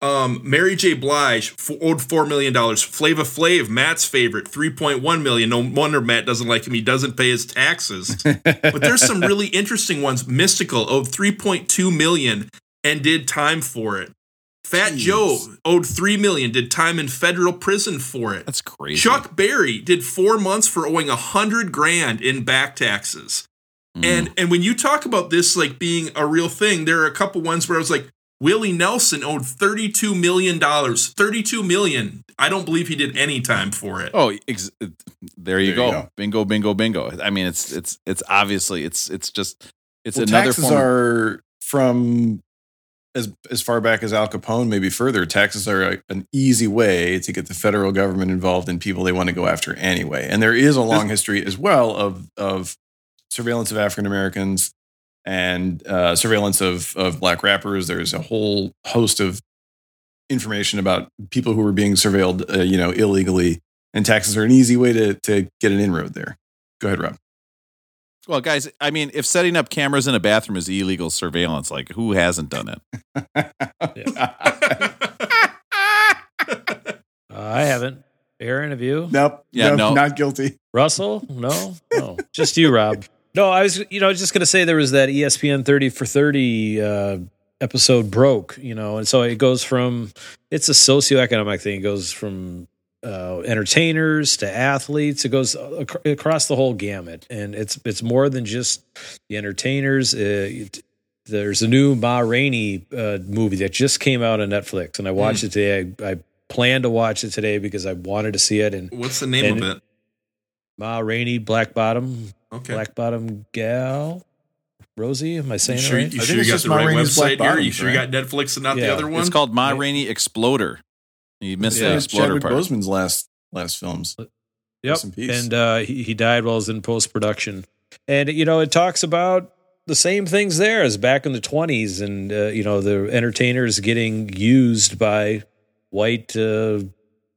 um, Mary J. Blige owed four million dollars. Flavor Flav, Matt's favorite, three point one million. No wonder Matt doesn't like him. He doesn't pay his taxes. but there's some really interesting ones. Mystikal owed three point two million and did time for it. Fat Joe owed three million, did time in federal prison for it. That's crazy. Chuck Berry did four months for owing a hundred grand in back taxes. Mm. And and when you talk about this like being a real thing, there are a couple ones where I was like, Willie Nelson owed $32 million. 32 million. I don't believe he did any time for it. Oh, ex- there you There go. you go. Bingo, bingo, bingo. I mean, it's it's it's obviously it's it's just it's well, another taxes form. are from as as far back as Al Capone, maybe further, taxes are a, an easy way to get the federal government involved in people they want to go after anyway. And there is a long history as well of of surveillance of African Americans and uh, surveillance of of black rappers. There's a whole host of information about people who were being surveilled, uh, you know, illegally. And taxes are an easy way to to get an inroad there. Go ahead, Rob. Well, guys, I mean, if setting up cameras in a bathroom is illegal surveillance, like who hasn't done it? Uh, I haven't. Aaron, have you? Nope. Yeah, nope, no. not guilty. Russell? No, no, just you, Rob. No, I was, you know, just gonna say there was that ESPN thirty for thirty uh, episode broke, you know, and so it goes from it's a socioeconomic thing. It goes from uh, entertainers to athletes. It goes ac- across the whole gamut, and it's it's more than just the entertainers. Uh, it- there's a new Ma Rainey uh, movie that just came out on Netflix, and I watched it today. I, I planned to watch it today because I wanted to see it, and What's the name And- of it? Ma Rainey, Black Bottom, Okay. Black Bottom Gal, Rosie. Am I You saying sure, it you right? I think sure you it's got just the right Rainey's Black website here? You Bottoms, sure you got? Netflix and not the other one? It's called My Yeah. Rainey Exploder. You missed Yeah. the It's exploder Chadwick part. Boseman's last last films. Yep. Rest in peace. And uh, he, he died while he was in post production. And, you know, it talks about the same things there as back in the 20s and, uh, you know, the entertainers getting used by white uh,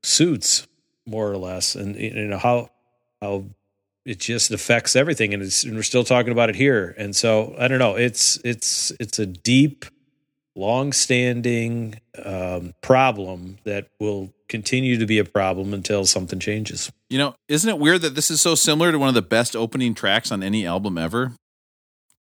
suits, more or less. And, you know, how, how it just affects everything. And, it's, and we're still talking about it here. And so, I don't know. It's, it's, it's a deep, long-standing um, problem that will continue to be a problem until something changes. You know, isn't it weird that this is so similar to one of the best opening tracks on any album ever?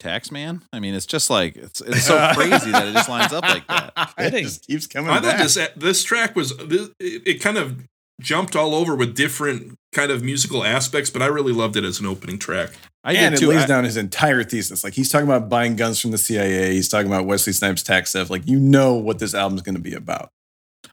Taxman? I mean, it's just like it's it's so crazy that it just lines up like that. it Fitting. just keeps coming I thought this this track was this, it, it kind of jumped all over with different kind of musical aspects, but I really loved it as an opening track. I and did it lays I- down his entire thesis. Like he's talking about buying guns from the CIA. He's talking about Wesley Snipes tax stuff. Like you know what this album's going to be about.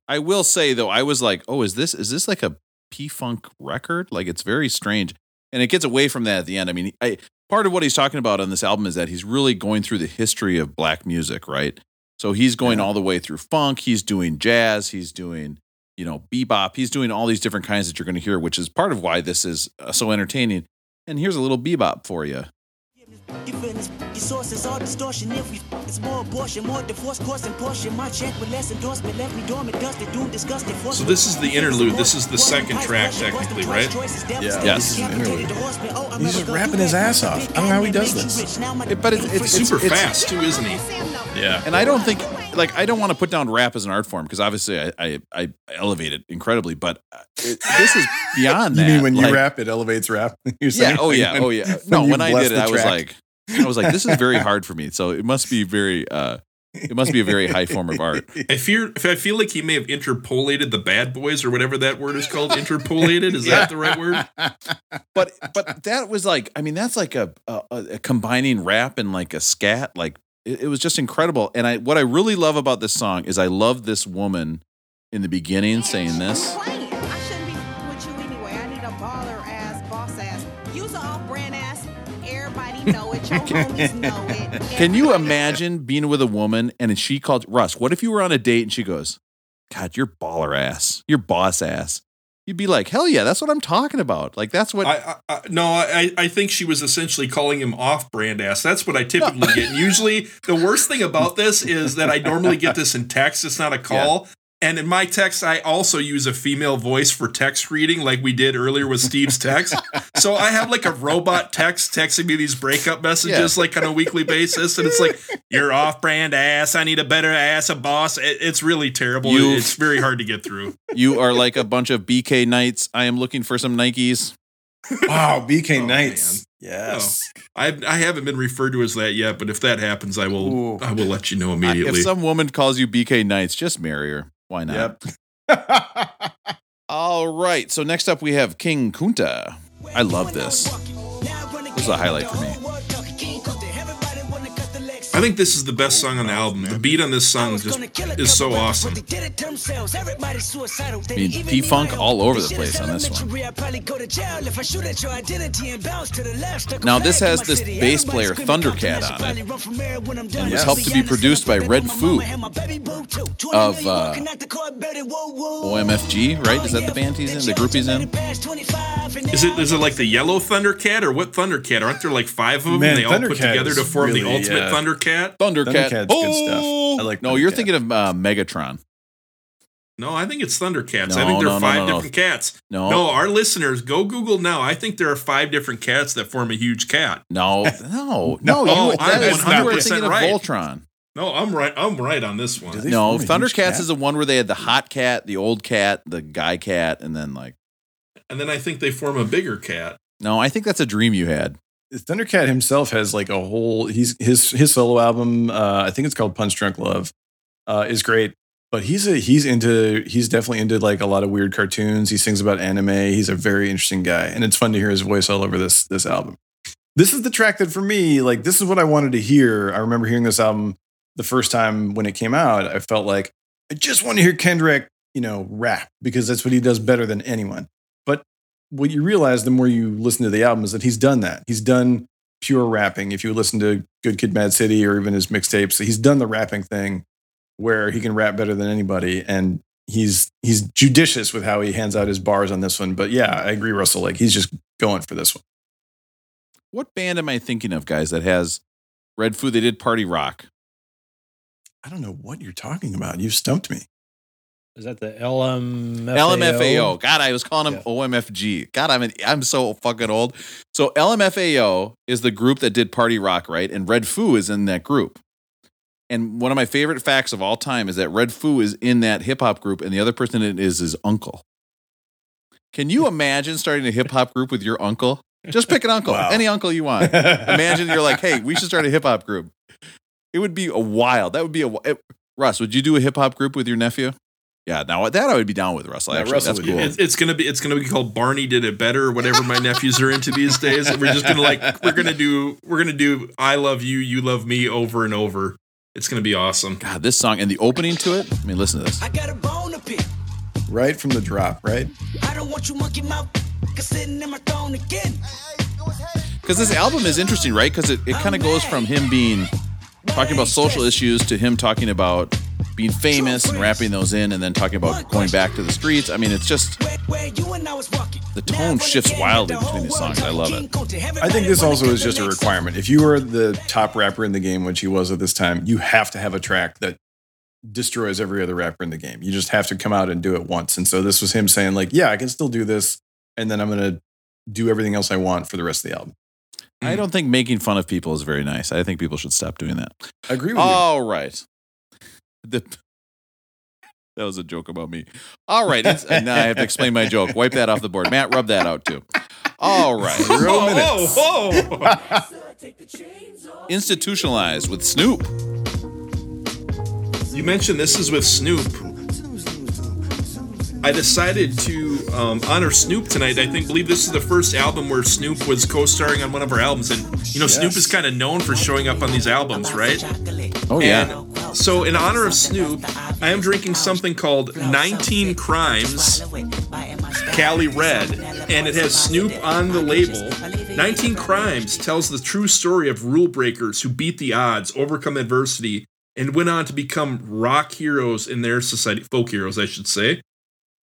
I will say though, I was like, oh, is this is this like a P Funk record? Like it's very strange, and it gets away from that at the end. I mean, I part of what he's talking about on this album is that he's really going through the history of black music, right? So he's going Yeah. all the way through funk. He's doing jazz. He's doing you know bebop. He's doing all these different kinds that you're going to hear, which is part of why this is uh, so entertaining. And here's a little bebop for you. You feel this? Your sources all distortion. If we it's more abortion, more divorce, course and portion. My check with less endorsement left me dormant, dusted, doomed, disgusted. So this is the interlude. This is the second track, technically, right? Yeah, Yes. this is an interlude. He's just rapping his ass off. I don't know how he does this. It- but it's- it's- Super it's- fast too, isn't he? Yeah. And I don't think like I don't want to put down rap as an art form because obviously I, I I elevate it incredibly, but uh, it, this is beyond You mean when you rap, it elevates rap? You're Yeah. Oh like, yeah. when- Oh yeah. No, you when I did it, the I was like, I was like, this is very hard for me. So it must be very. uh It must be a very high form of art. I fear if I feel like he may have interpolated the bad boys or whatever that word is called. Interpolated is that the right word? But but that was like I mean that's like a, a, a combining rap and like a scat like it, it was just incredible. And I what I really love about this song is I love this woman in the beginning saying this. I shouldn't be with you anyway. I need a baller ass, boss ass. Use an brand ass. Everybody know it. Your homies know it. Can you imagine being with a woman and she called Russ? What if you were on a date and she goes, "God, you're baller ass, you're boss ass." You'd be like, "Hell yeah, that's what I'm talking about." Like that's what. I, I, I no, I, I think she was essentially calling him off-brand ass. That's what I typically get. And usually, the worst thing about this is that I normally get this in text. It's not a call. And in my text, I also use a female voice for text reading, like we did earlier with Steve's text. so I have like a robot text texting me these breakup messages, like on a weekly basis, and it's like, "You're off-brand ass. I need a better ass, a boss." It, it's really terrible. You- it's very hard to get through. you are like a bunch of BK Knights. I am looking for some Nikes. wow, BK Oh, Knights. Yes. Oh. I I haven't been referred to as that yet, but if that happens, I will Ooh. I will let you know I- immediately. If some woman calls you BK Knights, just marry her. Why not? Yep. All right. So next up we have King Kunta. I love this. This is a highlight for me. I think this is the best song on the album. The beat on this song just is so awesome. I mean, P Funk all over the place on this one. Now, this has this bass player, Thundercat, on it, and was helped to be produced by Red Foo of uh, OMFG, right? Is that the band he's in, the group he's in? Is it is it like the yellow Thundercat or what Thundercat? Aren't there like five of them? Man, and they all put together to is form the really, ultimate uh, Thundercat? Thundercat. Thundercat's oh! good stuff. I like No, you're thinking of uh, Megatron. No, I think it's Thundercats. No, I think there no, are five no, no. different cats. No. No, our listeners, go Google now. I think there are five different cats that form a huge cat. No, no, no. No, you, I'm that is- you were 100% thinking of right. Voltron. No, I'm right. I'm right on this one. No, form a Thundercats is the one where they had the hot cat, the old cat, the guy cat, and then like. And then I think they form a bigger cat. No, I think that's a dream you had. Thundercat himself has like a whole he's his his solo album, uh, I think it's called Punch Drunk Love, uh, is great. But he's a he's into he's definitely into like a lot of weird cartoons. He sings about anime. He's a very interesting guy, and it's fun to hear his voice all over this this album. This is the track that for me, like this is what I wanted to hear. I remember hearing this album the first time when it came out. I felt like I just want to hear Kendrick, you know, rap because that's what he does better than anyone. What you realize the more you listen to the album is that he's done that. He's done pure rapping. If you listen to Good Kid, Mad City, or even his mixtapes, he's done the rapping thing where he can rap better than anybody, and he's he's judicious with how he hands out his bars on this one. But yeah, I agree, Russell. Like he's just going for this one. What band am I thinking of, guys, that has Red Foo? They did Party Rock. I don't know what you're talking about. You've stumped me. Is that the LMFAO? LMFAO. God, I was calling them Yeah. OMFG. God, I'm an, I'm so fucking old. So LMFAO is the group that did Party Rock, right? And Red Foo is in that group. And one of my favorite facts of all time is that Red Foo is in that hip hop group, and the other person in it is his uncle. Can you imagine starting a hip hop group with your uncle? Just pick an uncle, Wow. any uncle you want. Imagine you're like, hey, we should start a hip hop group. It would be a wild. That would be a wi- Russ. Would you do a hip hop group with your nephew? Yeah, now that I would be down with Russell. Yeah, Actually, Russell that's cool. It's, it's gonna be it's gonna be called Barney did it better or whatever my nephews are into these days. We're just gonna like we're gonna do we're gonna do I love you, you love me over and over. It's gonna be awesome. God, this song and the opening to it. I mean, listen to this. I got a bone to pick. Right from the drop, right? I don't want you monkey mouth sitting in my throne again. Because this album is interesting, right? Because it, it kind of goes from him being talking about social issues to him talking about being famous and wrapping those in, and then talking about going back to the streets. I mean, it's just Where, where you and I was walking. the tone shifts wildly between these songs. I love it. I think this also is just a requirement. If you are the top rapper in the game, which he was at this time, you have to have a track that destroys every other rapper in the game. You just have to come out and do it once. And so this was him saying, like, yeah, I can still do this, and then I'm gonna do everything else I want for the rest of the album. I don't think making fun of people is very nice. I think people should stop doing that. I agree with All right. The, that was a joke about me. All right. It's, and now I have to explain my joke. Wipe that off the board. Matt, rub that out too. All right. Zero minutes. whoa. Institutionalized with Snoop. You mentioned this is with Snoop. I decided to um, honor Snoop tonight. I think believe this is the first album where Snoop was co-starring on one of our albums, and you know Snoop is kind of known for showing up on these albums, right? Oh, yeah. And so, in honor of Snoop, I am drinking something called 19 Crimes Cali Red, and it has Snoop on the label. 19 Crimes tells the true story of rule breakers who beat the odds, overcome adversity, and went on to become rock heroes in their society, folk heroes, I should say.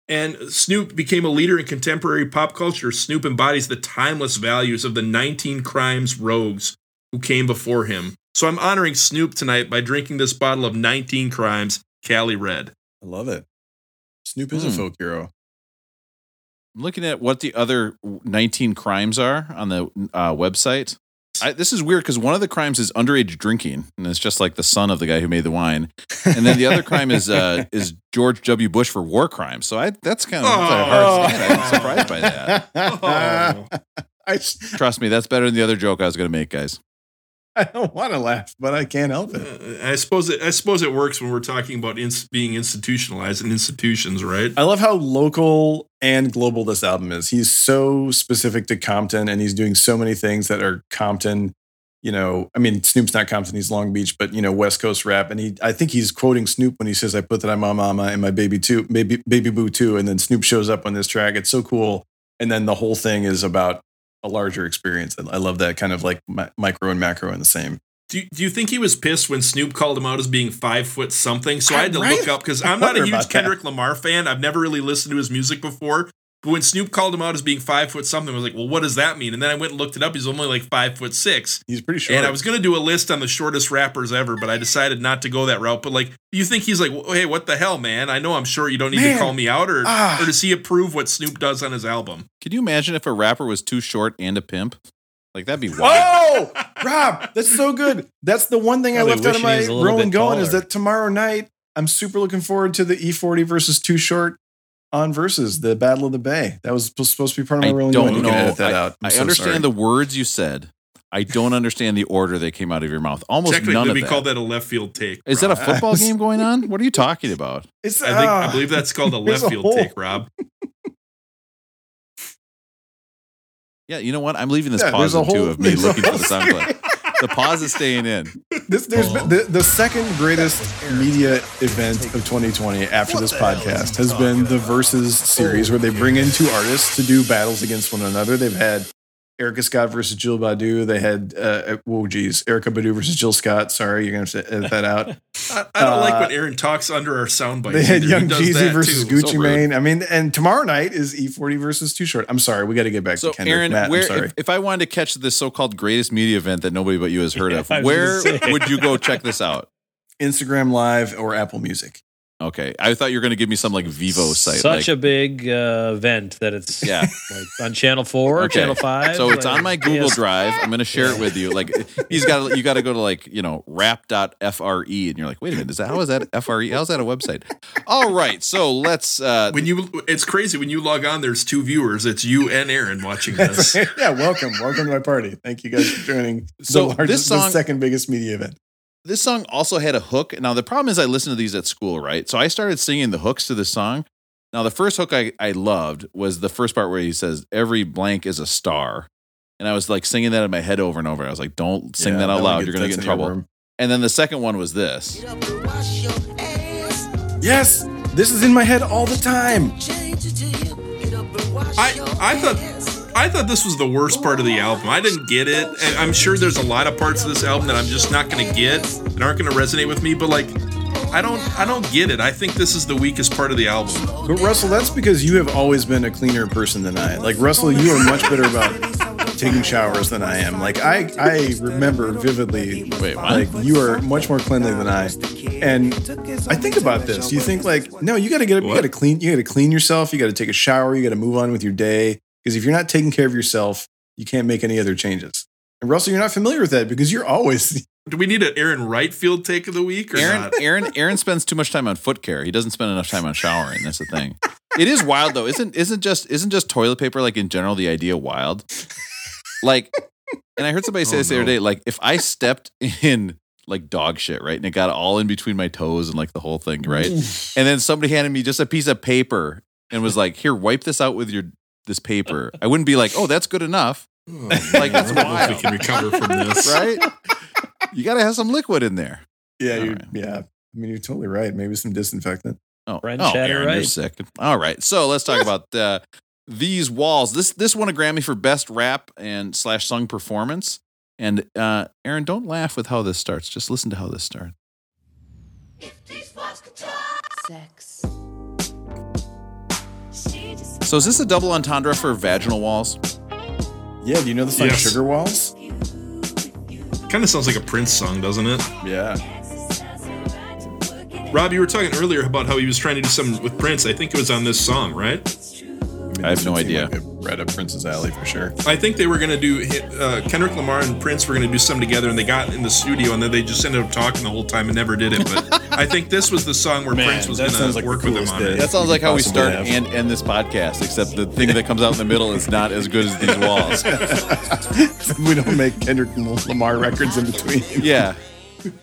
And Snoop became a leader in contemporary pop culture. Snoop embodies the timeless values of the 19 Crimes rogues who came before him. So I'm honoring Snoop tonight by drinking this bottle of 19 Crimes Cali Red. I love it. Snoop is a Hmm. folk hero. I'm looking at what the other 19 crimes are on the uh, website. I, this is weird because one of the crimes is underage drinking, and it's just like the son of the guy who made the wine. And then the other crime is uh, is George W. Bush for war crimes. So I, that's kind of that's a hard stand. I'm surprised by that. Oh. I, s- Trust me, that's better than the other joke I was going to make, guys. I don't want to laugh, but I can't help it. Uh, I suppose it, I suppose it works when we're talking about ins- being institutionalized in institutions, right? I love how local and global this album is. He's so specific to Compton and he's doing so many things that are Compton you know, I mean, Snoop's not Compton, he's Long Beach, but you know, West Coast rap. And he, I think he's quoting Snoop when he says, "I put that on my mama and my baby too, baby baby boo too." And then Snoop shows up on this track. It's so cool. And then the whole thing is about a larger experience. I I love that kind of like mi- micro and macro in the same. Do you, do you think he was pissed when Snoop called him out as being five foot something? So I had to Right? look up because I I'm not a huge about that. Kendrick Lamar fan. I've never really listened to his music before. But when Snoop called him out as being five foot something, I was like, well, what does that mean? And then I went and looked it up. He's only like five foot six. He's pretty short. And I was going to do a list on the shortest rappers ever, but I decided not to go that route. But like, do you think he's like, well, hey, what the hell, man? I know I'm short. You don't need Man. to call me out. Or, Ah. or does he approve what Snoop does on his album? Can you imagine if a rapper was too short and a pimp? Like that'd be wild. Oh, Rob, that's so good. That's the one thing I Probably left out of my was a rolling bit going is that tomorrow night I'm super looking forward to the E40 versus Too Short on versus the Battle of the Bay. That was supposed to be part of I my rolling don't You know. edit that I, out. I'm I so understand sorry. the words you said. I don't understand the order they came out of your mouth. Almost Technically, none of we that. call that a left field take. Is that a Rob. football game going on? What are you talking about? It's, I think I ah, believe that's called a left a field hole. take, Rob. Yeah, you know what? I'm leaving this Yeah, pause there's a too whole- of me looking for the sound clip. The pause is staying in. This, there's been, the, the second greatest media event of 2020 after this podcast has been the Versus series, where they bring in two artists to do battles against one another. They've had Erykah Scott versus Jill Badu. They had, uh, whoa, geez, Erykah Badu versus Jill Scott. Sorry, you're going to have to edit that out. I, I don't like Uh, when Aaron talks under our soundbite. They had either. Young Jeezy versus too. Gucci So. Mane. I mean, and tomorrow night is E40 versus Too Short. I'm sorry, we got to get back So, to Kendrick. Aaron, Matt, where I'm sorry. if, if I wanted to catch this so-called greatest media event that nobody but you has heard Yeah, of, where would you go check this out? Instagram Live or Apple Music. Okay, I thought you were going to give me some like Vivo site. Such like, a big uh, event that it's Yeah. like on channel four, Okay. channel five. So it's on my Google yes. Drive. I'm going to share it with you. Like he's got you got to go to like, you know, rap.fre and you're like, "Wait a minute, is that how is that FRE? How's that a website?" All right. So let's uh When you, it's crazy when you log on. There's two viewers. It's you and Aaron watching this. yeah, welcome. Welcome to my party. Thank you guys for joining So the largest, this song- the second biggest media event. This song also had a hook. Now the problem is I listened to these at school, right? So I started singing the hooks to this song. Now the first hook I, I loved was the first part where he says every blank is a star. And I was like singing that in my head over and over. I was like, don't sing Yeah, that out loud. You're gonna get in trouble. room. And then the second one was this. Yes, this is in my head all the time. I I thought I thought this was the worst part of the album. I didn't get it, and I'm sure there's a lot of parts of this album that I'm just not going to get and aren't going to resonate with me. But like, I don't I don't get it. I think this is the weakest part of the album. But Russell, that's because you have always been a cleaner person than I. Like Russell, you are much better about taking showers than I am. Like I, I remember vividly. Wait, what? Like you are much more cleanly than I. And I think about this. You think like, no, you got to get, you got to clean, you got to clean yourself. You got to take a shower. You got to move on with your day. Because if you're not taking care of yourself, you can't make any other changes. And Russell, you're not familiar with that because you're always. Do we need an Aaron Wright field take of the week or Aaron not? Aaron Aaron spends too much time on foot care. He doesn't spend enough time on showering. That's the thing. It is wild though. Isn't isn't just isn't just toilet paper like in general the idea wild? Like and I heard somebody say Oh, this the other day, like if I stepped in like dog shit, right? And it got all in between my toes and like the whole thing, right? and then somebody handed me just a piece of paper and was like, "Here, wipe this out with your this paper." I wouldn't be like, "Oh, that's good enough." Like that's I if wild, we can recover from this. right? You got to have some liquid in there. Yeah, you right. yeah. I mean, you're totally right. Maybe some disinfectant. Oh, French oh had it Aaron, you're sick. All right, so let's talk about uh, these walls. This this won a Grammy for best rap and slash sung performance. And uh, Aaron, don't laugh with how this starts. Just listen to how this starts. Sex. So is this a double entendre for vaginal walls? Yeah, do you know the song Yes. Sugar Walls? Kind of sounds like a Prince song, doesn't it? Yeah. Rob, you were talking earlier about how he was trying to do something with Prince. I think it was on this song, right? mean, I have no idea. Like a right up Prince's alley for sure. I think they were going to do uh, Kendrick Lamar and Prince were going to do something together, and they got in the studio, and then they just ended up talking the whole time and never did it. But I think this was the song where Man, Prince was going to like work with him on day. it. That sounds like how we start have. and end this podcast, except the thing that comes out in the middle is not as good as these walls. we don't make Kendrick Lamar records in between. Yeah.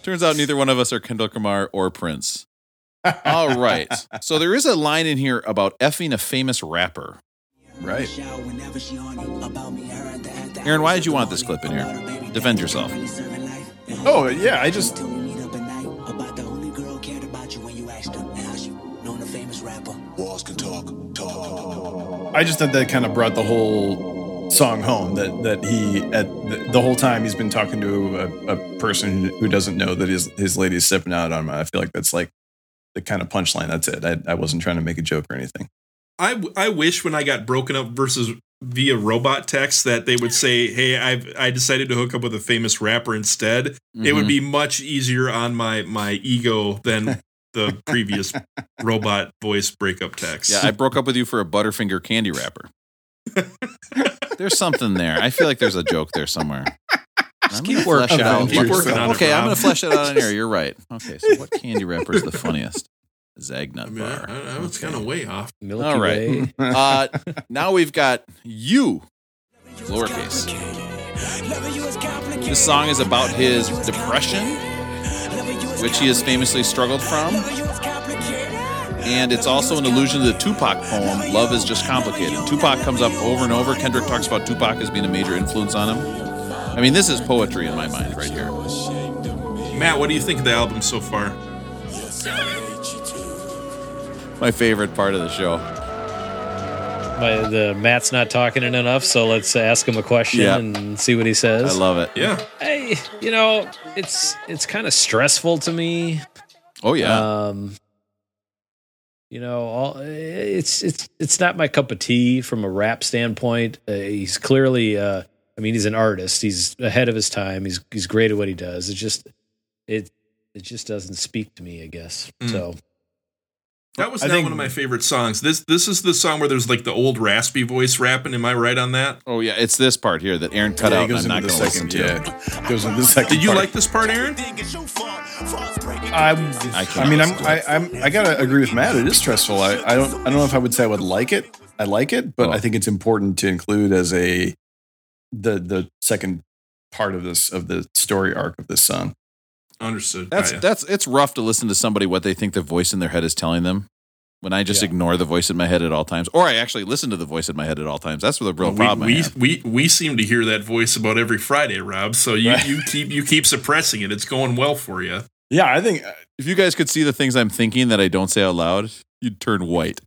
Turns out neither one of us are Kendrick Lamar or Prince. All right. So there is a line in here about effing a famous rapper. Right. Aaron, why did you want this clip in here? Defend yourself. Oh yeah, I just Walls can talk, talk. I just thought that kind of brought the whole song home. That that he at the, the whole time he's been talking to a, a person who doesn't know that his his lady's stepping out on him. I feel like that's like the kind of punchline. That's it. I, I wasn't trying to make a joke or anything. I, I wish when I got broken up versus via robot text that they would say, "Hey, I've I decided to hook up with a famous rapper instead." It Mm-hmm. would be much easier on my my ego than the previous robot voice breakup text. Yeah, I broke up with you for a Butterfinger candy wrapper. there's something there. I feel like there's a joke there somewhere. I'm keep flesh working it on out. it. Keep working on it, Okay, I'm going to flesh it out on air. You're right. Okay, so what candy wrapper is the funniest? Zagnut I mean, I, bar. I, I was kind of way off. Milky All right. Way. Uh, now we've got you, lowercase. This song is about his depression, which he has famously struggled from. And it's also an allusion to the Tupac poem, Love is Just Complicated. Tupac comes up over and over. Kendrick talks about Tupac as being a major influence on him. I mean, this is poetry in my mind right here. Matt, what do you think of the album so far? My favorite part of the show. My, the Matt's not talking it enough, so let's ask him a question Yeah. and see what he says. I love it. Yeah. Hey, you know, it's it's kind of stressful to me. Oh, yeah. Um, you know, all, it's it's it's not my cup of tea from a rap standpoint. Uh, he's clearly, uh, I mean, he's an artist. He's ahead of his time. He's he's great at what he does. It just it it just doesn't speak to me. I guess Mm. so. That was I not think- one of my favorite songs. This this is the song where there's like the old raspy voice rapping. Am I right on that? Oh, yeah. It's this part here that Aaron cut Yeah, out. and I'm not going to listen to. Yeah, goes into the second. Did you part. like this part, Aaron? I, I I, mean, I'm, I, I'm I gotta agree with Matt. It is stressful. I, I don't, I don't know if I would say I would like it. I like it, but Oh. I think it's important to include as a the the second part of this of the story arc of this song. Understood. That's that's it's rough to listen to somebody what they think the voice in their head is telling them. When I just Yeah. ignore the voice in my head at all times, or I actually listen to the voice in my head at all times. That's the real we, problem. We, we we seem to hear that voice about every Friday, Rob. So you, Right. you keep you keep suppressing it. It's going well for you. Yeah, I think If you guys could see the things I'm thinking that I don't say out loud, you'd turn white.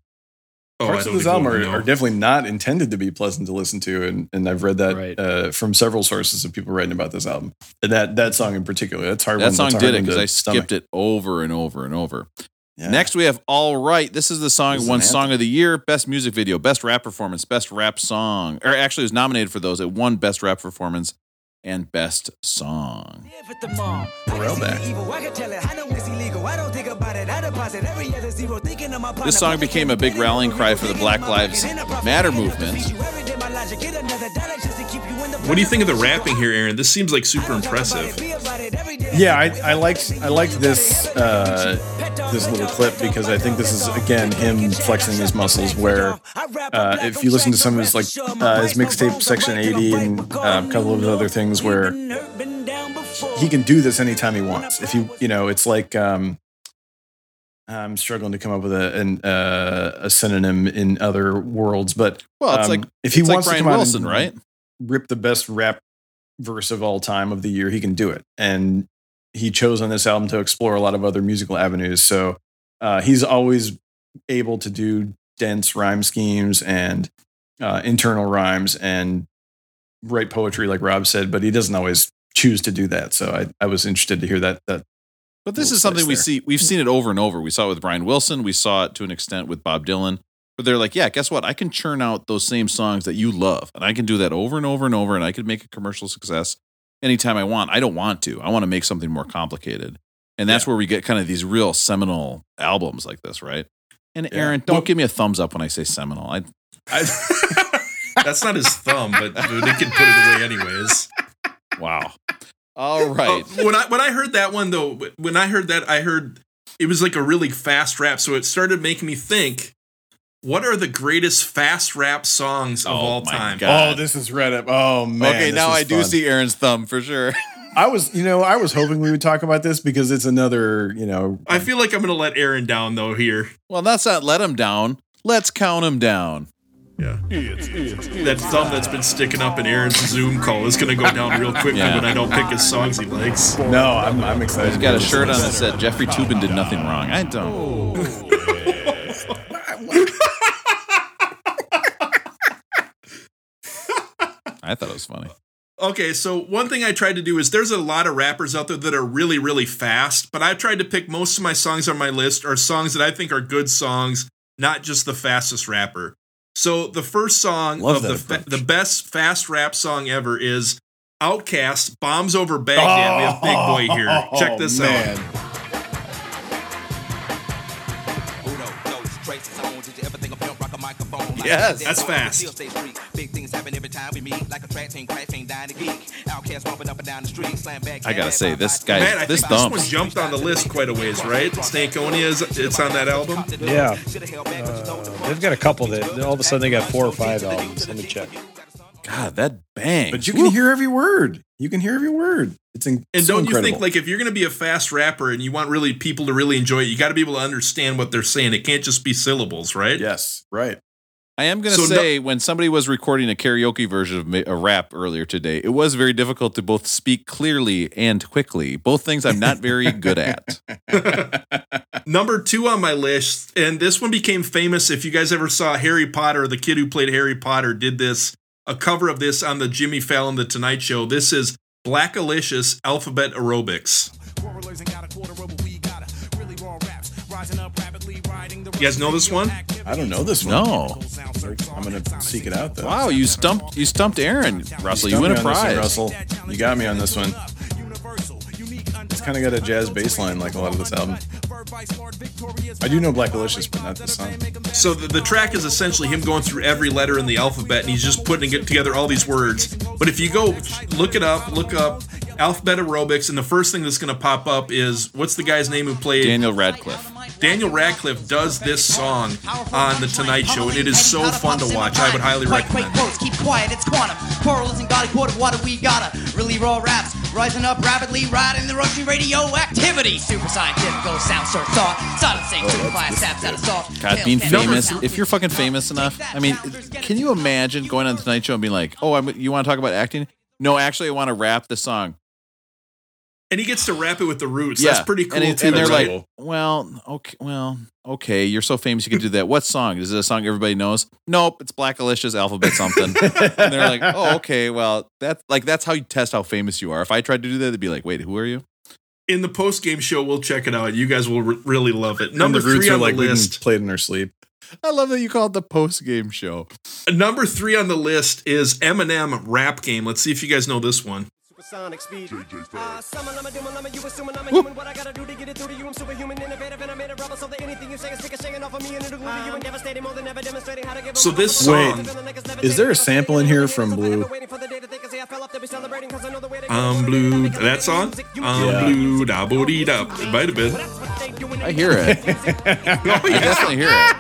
Oh, parts of this even album are, are definitely not intended to be pleasant to listen to, and and I've read that Right. uh, from several sources of people writing about this album. And that that song in particular, that's hard. That one, song that's did it because I stomach. skipped it over and over and over. Yeah. Next, we have All Right. This is the song This is won Song of the Year, Best Music Video, Best Rap Performance, Best Rap Song. Or actually, it was nominated for those. It won Best Rap Performance and Best Song. Pharrell. This song became a big rallying cry for the Black Lives Matter movement. What do you think of the rapping here, Aaron? This seems like super impressive. Yeah, I, I liked I liked this uh, this little clip because I think this is again him flexing his muscles. Where uh, if you listen to some of his like uh, his mixtape Section 80 and uh, a couple of other things where he can do this anytime he wants. If you you know, it's like um, I'm struggling to come up with a an, uh, a synonym in other worlds, but Well, it's um, like if he like wants Brian to come out Wilson, and right? rip the best rap verse of all time of the year, he can do it. And he chose on this album to explore a lot of other musical avenues. So uh, he's always able to do dense rhyme schemes and uh, internal rhymes and write poetry, like Rob said, but he doesn't always choose to do that. So I, I was interested to hear that. That But this is something slice we there. see. We've seen it over and over. We saw it with Brian Wilson. We saw it to an extent with Bob Dylan. But they're like, yeah, guess what? I can churn out those same songs that you love, and I can do that over and over and over, and I could make a commercial success anytime I want. I don't want to. I want to make something more complicated, and that's where we get kind of these real seminal albums like this, right? And Aaron, don't Well- give me a thumbs up when I say seminal. I, That's not his thumb, but they can put it away anyways. wow. All right. Uh, when I when I heard that one though, when I heard that, I heard it was like a really fast rap. So it started making me think, what are the greatest fast rap songs of Oh all my time? God. oh, this is Reddit. Oh man. okay, this now is I do fun. see Aaron's thumb for sure. I was, you know, I was hoping we would talk about this because it's another, you know, I feel like I'm gonna let Aaron down though here. well, that's not let him down. Let's count him down. Yeah. That thumb that's been sticking up in Aaron's Zoom call is going to go down real quickly Yeah. when I don't pick his songs he likes. No, I'm, I'm excited. He's got a shirt on listen that to said Jeffrey Toobin did nothing wrong. I don't. I thought it was funny. Okay, so one thing I tried to do is there's a lot of rappers out there that are really, really fast, but I've tried to pick most of my songs on my list are songs that I think are good songs, not just the fastest rapper. So the first song Love of the fa- the best fast rap song ever is OutKast Bombs Over Baghdad. we have Big Boi here. Check this Oh, man. out. Yes. That's fast. I gotta say, this guy, Man, I this think this one jumped on the list quite a ways, right? Stankonia is it's on that album. Yeah. Uh, they've got a couple that all of a sudden they got four or five albums. Let me check. God, that bang. But you can hear every word. You can hear every word. It's in, And so don't you incredible. think like if you're going to be a fast rapper and you want really people to really enjoy it, you got to be able to understand what they're saying. It can't just be syllables, right? Yes, right. I am going to So no- say, when somebody was recording a karaoke version of ma- a rap earlier today, it was very difficult to both speak clearly and quickly. Both things I'm not very good at. Number two on my list, and this one became famous. If you guys ever saw Harry Potter, the kid who played Harry Potter did this a cover of this on the Jimmy Fallon The Tonight Show. This is Blackalicious Alphabet Aerobics. You guys know this one? I don't know this one. No. I'm gonna seek it out though. Wow, you stumped you stumped Aaron, Russell. You, stumped win a on this one, prize. Russell. You got me on this one. It's kind of got a jazz bass line like a lot of this album. I do know Black Delicious, but not this song. So the, the track is essentially him going through every letter in the alphabet and he's just putting it together all these words. But if you go look it up, look up alphabet aerobics, and the first thing that's going to pop up is what's the guy's name who played Daniel Radcliffe. Daniel Radcliffe does this song on the Tonight Show, and it is so fun to watch. I would highly recommend. quite close, keep quiet, it's quantum. Coral isn't got a quart of water, we gotta. Really raw raps, rising up rapidly, riding the rushing radioactivity. Super scientific, sound sort thought. Solid sync, super fire, saps out of soft. God, being famous, if you're fucking famous enough, I mean, can you imagine going on the Tonight Show and being like, "Oh, I'm, you want to talk about acting? No, actually, I want to rap the song." And he gets to rap it with the roots. yeah, That's pretty cool And, it- too. and they're right? like, "Well, okay, well, okay, you're so famous, you can do that. What song? Is it a song everybody knows? Nope, it's Blackalicious Alphabet something." and they're like, "Oh, okay, well, that's like that's how you test how famous you are. If I tried to do that, they'd be like, "Wait, who are you?" in the post game show, we'll check it out. You guys will re- really love it. Number the roots three on the like we list. played in our sleep. I love that you call it the post game show. Number three on the list is Eminem Rap Game. Let's see if you guys know this one. Supersonic speed. Uh, summon, I'm a doom, I'm a you assume I'm a human. What I gotta do to get it through to you? I'm superhuman, innovative, and I made a rubber so that anything you say is speaking, shaking off of me and it'll glue to you um, and devastating more than ever, demonstrating how to give. So this Wait, song, is there a sample in here from Blue? I'm um, blue. That song? I'm um, Yeah. blue. Da bo dee da. It might have been. I hear it. Oh, I definitely hear it.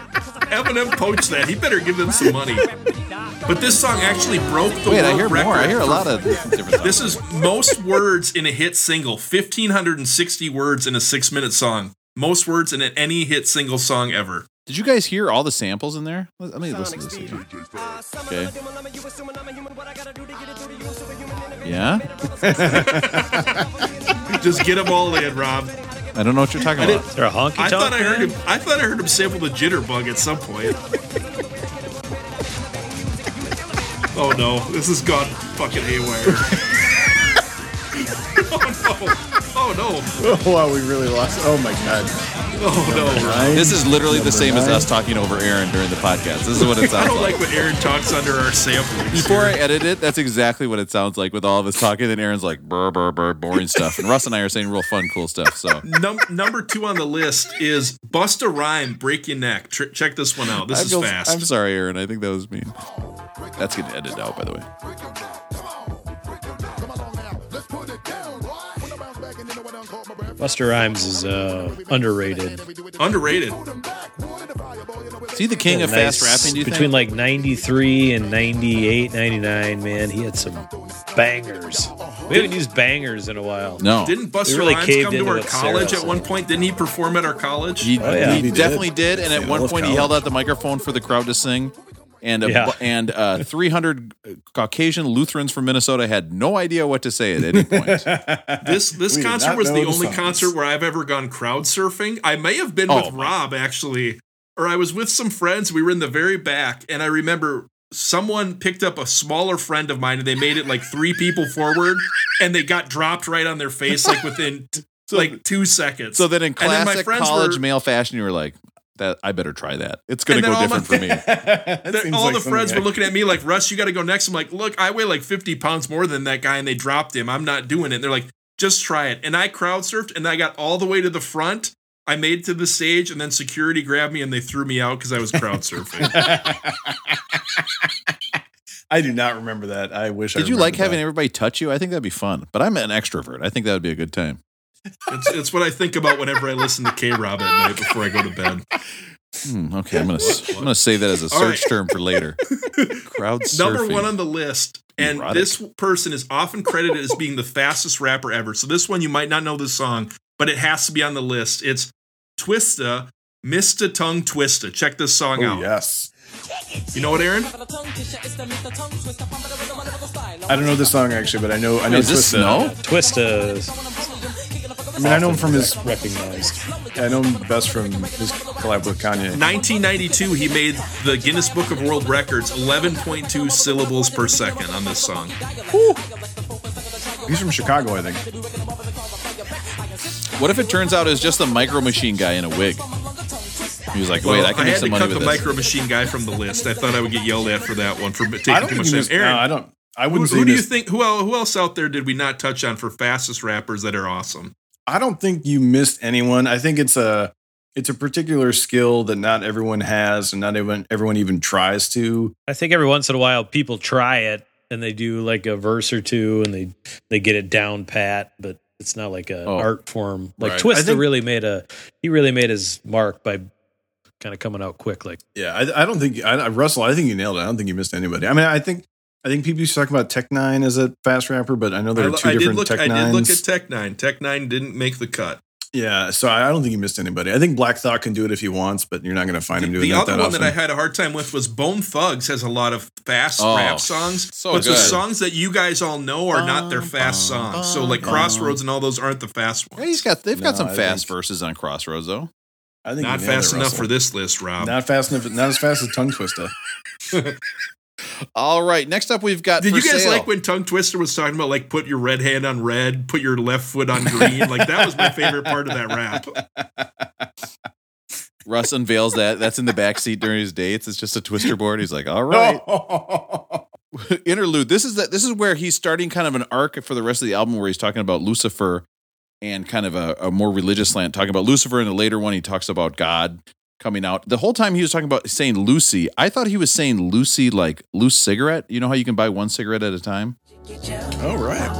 Eminem poached that. He better give them some money. But this song actually broke the Wait, world I hear record. more. I hear a lot of different. Songs. This is most words in a hit single. 1,560 words in a six minute song. Most words in any hit single song ever. Did you guys hear all the samples in there? Let let me listen to this again. Okay. Yeah. Just get them all in, Rob. I don't know what you're talking about. didn't- Is there a honky I thought? I heard him. I thought I heard him sample the jitterbug at some point. oh no, this has gone fucking haywire. Oh no! Oh no! Oh wow, we really lost. Oh my god. Oh no! This is literally the Number same as nine. us talking over Aaron during the podcast. This is what it I sounds don't like. like when Aaron talks under our samplings. Before I edit it, that's exactly what it sounds like with all of us talking. And Aaron's like, burr, burr, burr, boring stuff. And Russ and I are saying real fun, cool stuff. So Num- number two on the list is Bust a Rhyme, Break Your Neck. Tr- check this one out. This I is feel- fast. I'm sorry, Aaron. I think that was mean. That's getting edited out, by the way. Busta Rhymes is uh, underrated. Underrated. Is he the king of fast rapping, do you Between think? like 93 and 98, 99, man, he had some bangers. We haven't used bangers in a while. No. Didn't Buster We really Rhymes caved come to our what Sarah college at one point? Didn't he perform at our college? He, Oh, yeah. he He did. definitely did. And at Yeah, one all of point, he held out the microphone for the crowd to sing. And a, Yeah. and uh, 300 Caucasian Lutherans from Minnesota had no idea what to say at any point. This this We concert was the the only songs. concert where I've ever gone crowd surfing. I may have been Oh, with Rob actually, or I was with some friends. We were in the very back, and I remember someone picked up a smaller friend of mine, and they made it like three people forward, and they got dropped right on their face like within t- like two seconds. So then in And then my classic college were- male fashion, you were like, that I better try that. It's gonna go all my- different for me. That- seems all like the friends I- were looking at me like, Russ, you got to go next. I'm like, look, I weigh like 50 pounds more than that guy, and they dropped him. I'm not doing it. And They're like, just try it. And I crowd surfed, and I got all the way to the front. I made it to the stage, and then security grabbed me and they threw me out because I was crowd surfing. I do not remember that. I wish. I Did you like remembered having that. everybody touch you? I think that'd be fun. But I'm an extrovert. I think that would be a good time. It's, it's what I think about whenever I listen to K Rob at night before I go to bed. Hmm, okay, I'm gonna s- I'm gonna save that as a search right. term for later. Crowd surfing. Number one on the list, and Erotic. this person is often credited as being the fastest rapper ever. So this one you might not know the song, but it has to be on the list. It's Twista, Mr. Tongue Twista. Check this song Oh out. yes. You know what, Aaron? I don't know the song actually, but I know. I know. Is this Twista. Snow? Twista. I mean, I know him from his. recognized. I know him best from his collab with Kanye. 1992, he made the Guinness Book of World Records 11.2 syllables per second on this song. He's from Chicago, I think. What if it turns out it's just a micro machine guy in a wig? He was like, wait, Well, I can make I had some to money cut with the this. Micro Machine guy from the list. I thought I would get yelled at for that one for taking I too much time. Aaron, No, I don't. I who, wouldn't say who do you think? Who else? Who else out there did we not touch on for fastest rappers that are awesome? I don't think you missed anyone. I think it's a it's a particular skill that not everyone has, and not everyone everyone even tries to. I think every once in a while people try it and they do like a verse or two and they they get it down pat, but it's not like a Oh, art form. Like right. Twista think- really made a he really made his mark by kind of coming out quick. Like Yeah, I, I don't think I- Russell. I think you nailed it. I don't think you missed anybody. I mean, I think I think people used to talk about Tech Nine as a fast rapper, but I know there I, are two I did different look. Tech I did look at Tech Nine. Tech Nine didn't make the cut. yeah, so I I don't think you missed anybody. I think Black Thought can do it if he wants, but you're not going to find him doing The that The other that one often. that I had a hard time with was Bone Thugs has a lot of fast Oh, rap songs, so but the songs that you guys all know are not their fast songs. So like Crossroads and all those aren't the fast Yeah, ones. he's got they've got some I fast think- verses on Crossroads though. I think Not fast enough Russell. for this list, Rob. Not fast enough. Not as fast as Tongue Twister. All right, next up we've got Did you guys sale. like when Tongue Twister was talking about like put your red hand on red, put your left foot on green? like that was my favorite part of that rap. Russ unveils that? That's in the back seat during his dates. It's just a twister board. He's like, all right. Interlude. This is that. This is where he's starting kind of an arc for the rest of the album, where he's talking about Lucifer and kind of a, a more religious slant, talking about Lucifer. In the later one, he talks about God coming out. The whole time he was talking about saying Lucy. I thought he was saying Lucy like loose cigarette. You know how you can buy one cigarette at a time. Oh right.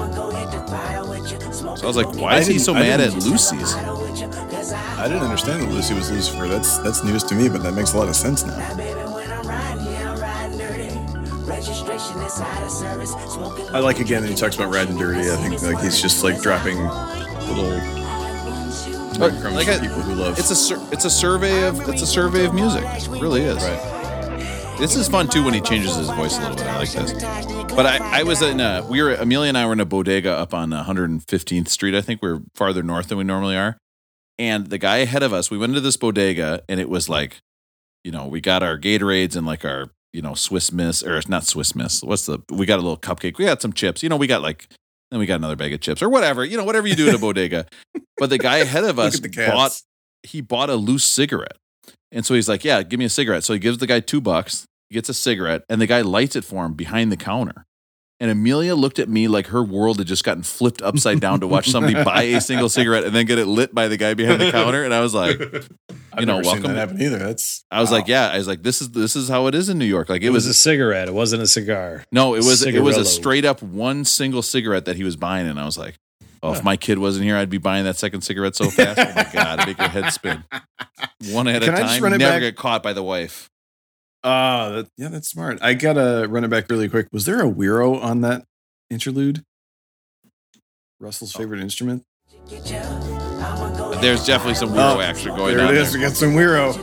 So I was like, why is he so mad at Lucy's? I didn't understand that Lucy was Lucifer. That's that's news to me, but that makes a lot of sense now. I like again he talks about riding dirty. I think like he's just like dropping little breadcrumbs like for a- people who love. It's a sur- it's a survey of it's a survey of music. It really is. Right. This is fun too when he changes his voice a little bit. I like this. But I, I was in a we were Amelia and I were in a bodega up on uh, 115th Street. I think we're farther north than we normally are. And the guy ahead of us, we went into this bodega and it was like, you know, we got our Gatorades and like our, you know, Swiss Miss or it's not Swiss Miss. What's the we got a little cupcake. We got some chips. You know, we got like then we got another bag of chips or whatever. You know, whatever you do in a bodega. But the guy ahead of us at bought he bought a loose cigarette. And so he's like, Yeah, give me a cigarette. So he gives the guy two bucks, he gets a cigarette, and the guy lights it for him behind the counter. And Amelia looked at me like her world had just gotten flipped upside down to watch somebody buy a single cigarette and then get it lit by the guy behind the counter. And I was like, you know, welcome. that happen either. That's I was wow. like, yeah. I was like, this is this is how it is in New York. Like it, it, was, was, a cigarette. It wasn't a cigar. no, it was it was a straight up one single cigarette that he was buying, and I was like, oh, if my kid wasn't here, I'd be buying that second cigarette so fast. oh my god, it'd make your head spin. One at Can a I time. Never back? get caught by the wife. Ah, that, yeah, that's smart. I gotta run it back really quick. Was there a güiro on that interlude? Russell's Oh. favorite instrument. There's definitely some weirdo action going there on. it is. there. We got some güiro.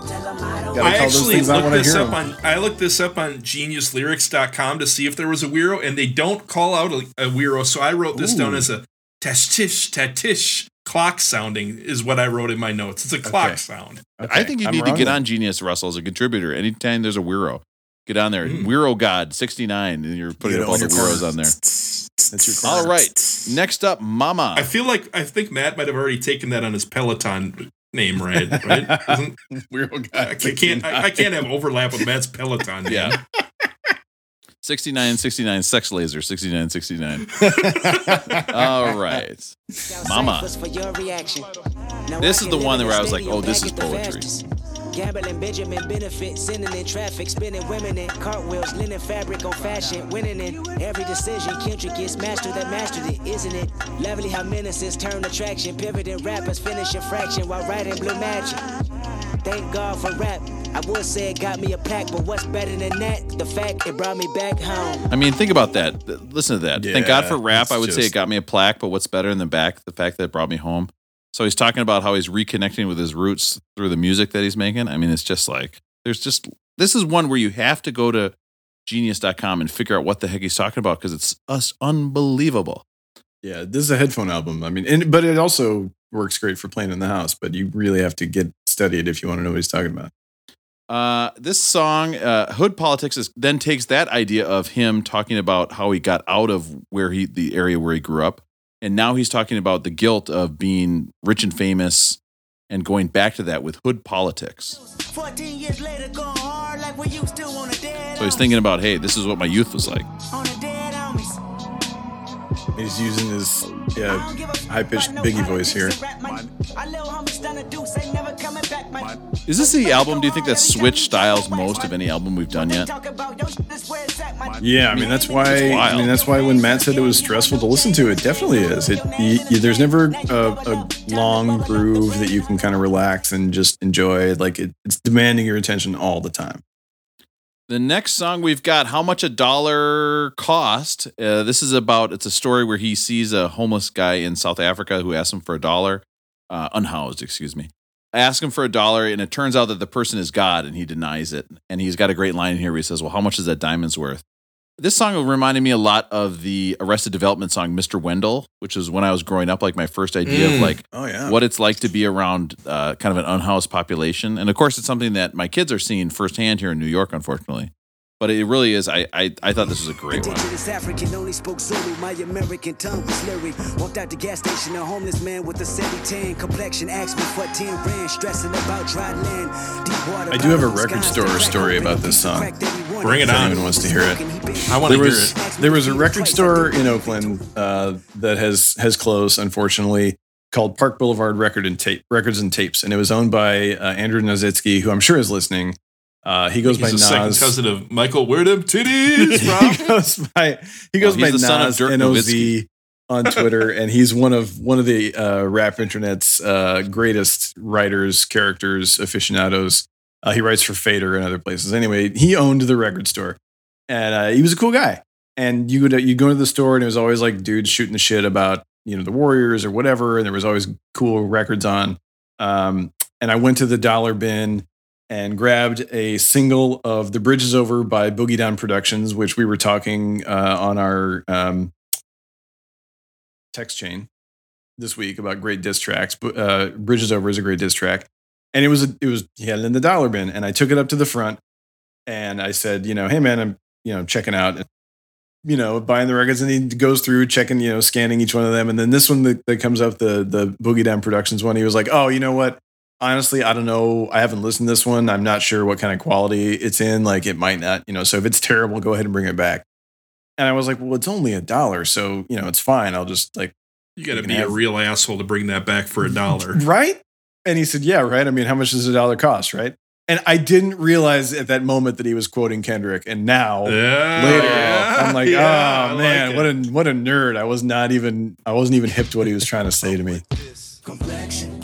Gotta I call actually things looked this up up 'em. on I looked this up on geniuslyrics.com to see if there was a güiro, and they don't call out a, a güiro. So I wrote this down as a tashtish tatish clock sounding is what I wrote in my notes. It's a clock Okay. sound. I think you I'm need to get then. on Genius Russell as a contributor. Anytime there's a güiro, get on there. Mm. Wiro God 69, and you're putting Get up all the your. güiros on there. That's your corner. All right. Next up, Mama. I feel like I think Matt might have already taken that on his Peloton name, right? Right? Isn't- Weirdo I can't. I, I can't have overlap with Matt's Peloton. Name. Yeah. 69, 69, Sex Laser, 69, 69. All right. Mama. For your reaction. Now This is the one where I was like, oh, this is poetry. At. Gambling, Benjamin benefit, sending in traffic, spinning women in cartwheels, linen fabric on fashion, winning in every decision. Kendrick is master that mastered it, isn't it? Lovely how menaces turn attraction, pivoting rappers finish a fraction while writing blue magic. Thank God for rap. I would say it got me a plaque, but what's better than that? The fact it brought me back home. I mean, think about that. Listen to that. Thank God for rap. I would say it got me a plaque, but what's better than the back? The fact that it brought me home. So he's talking about how he's reconnecting with his roots through the music that he's making. I mean, it's just like, there's just, this is one where you have to go to genius.com and figure out what the heck he's talking about because it's us unbelievable. Yeah, this is a headphone album. I mean, and, but it also works great for playing in the house. But you really have to get studied if you want to know what he's talking about. Uh, this song, uh, Hood Politics, is, then takes that idea of him talking about how he got out of where he, the area where he grew up, and now he's talking about the guilt of being rich and famous, and going back to that with Hood Politics. 14 years later, going hard like we used to on a dead So he's thinking about, hey, this is what my youth was like. on a dead. He's using his yeah high pitched Biggie voice here. I little homies done a deuce, ain't never coming back, man. Is this the album? Do you think that switched styles most of any album we've done yet? Talk about your shit, this where it's at, man. Yeah, I mean that's why. I mean that's why when Matt said it was stressful to listen to, it definitely is. It you, you- there's never a, a long groove that you can kind of relax and just enjoy. Like it, it's demanding your attention all the time. The next song we've got "How Much a Dollar Cost." Uh, this is about it's a story where he sees a homeless guy in South Africa who asks him for a dollar, uh, unhoused, excuse me. I Ask him for a dollar, and it turns out that the person is God, and he denies it. And he's got a great line in here where he says, "Well, how much is that diamond's worth?" This song reminded me a lot of the Arrested Development song "Mr. Wendell," which is when I was growing up, like my first idea Mm. of like Oh yeah. what it's like to be around uh, kind of an unhoused population. And of course, it's something that my kids are seeing firsthand here in New York, unfortunately. But it really is. I I, I thought this was a great one. Indigenous African only spoke Zulu. My American tongue was lyric. Walked out the gas station, a homeless man with a 70 complexion. Asked me for 10 rand, stressing about dry land. Deep water. I do have a record store story about this song. crack that he wanted. Bring it If on. anyone wants to hear it. I want to there hear was it. there was a record store in Oakland uh, that has has closed, unfortunately, called Park Boulevard Record and Tape Records and Tapes, and it was owned by uh, Andrew Nosnitsky, who I'm sure is listening. Uh, he goes by He's a second Nas. cousin of Michael. Where them titties from? he goes by he goes Oh, by he's son of Nas Dirk Noz on Twitter, and he's one of one of the uh, rap internet's uh, greatest writers, characters, aficionados. Uh, he writes for Fader and other places. Anyway, he owned the record store, and uh, he was a cool guy. And you would you go to the store, and it was always like dudes shooting the shit about you know the Warriors or whatever, and there was always cool records on. Um, and I went to the dollar bin and grabbed a single of "The Bridge Is Over" by Boogie Down Productions, which we were talking uh, on our um, text chain this week about great diss tracks. Uh, "Bridge Is Over" is a great diss track, and it was a, it was he had it in the dollar bin, and I took it up to the front, and I said, you know, hey man, I'm you know checking out. You know, buying the records, and he goes through checking, you know, scanning each one of them, and then this one that, that comes up, the the Boogie Down Productions one, he was like, "Oh, you know what? Honestly, I don't know. I haven't listened to this one. I'm not sure what kind of quality it's in. Like it might not, you know. So if it's terrible, go ahead and bring it back. And I was like, well, it's only a dollar, so you know, it's fine. I'll just like, You got to can be a real asshole to bring that back for a dollar. right? And he said, yeah, right. I mean, how much does a dollar cost, right? And I didn't realize at that moment that he was quoting Kendrick. And now Yeah, later, yeah, I'm like, yeah, oh man, it. what a what a nerd. I was not even I wasn't even hip to what he was trying to say to me. Complexion.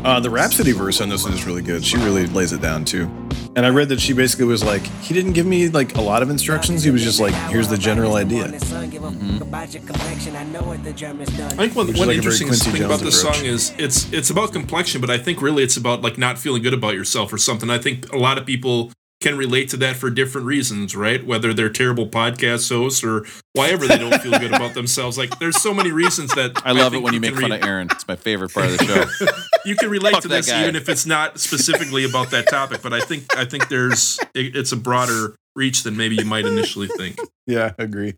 feels the. Uh, the Rapsody verse on this one is really good. She really lays it down too. And I read that she basically was like, he didn't give me like a lot of instructions. He was just like, here's the general idea. I think one, one like interesting Quincy thing about Jones this approach. song is it's it's about complexion, but I think really it's about like not feeling good about yourself or something. I think a lot of people can relate to that for different reasons, right? Whether they're terrible podcast hosts or whatever they don't feel good about themselves. Like there's so many reasons that I love it when you make can fun re- of Aaron. It's my favorite part of the show. you can relate Fuck to this guy. even if it's not specifically about that topic. But I think I think there's it, it's a broader reach than maybe you might initially think. Yeah, agree.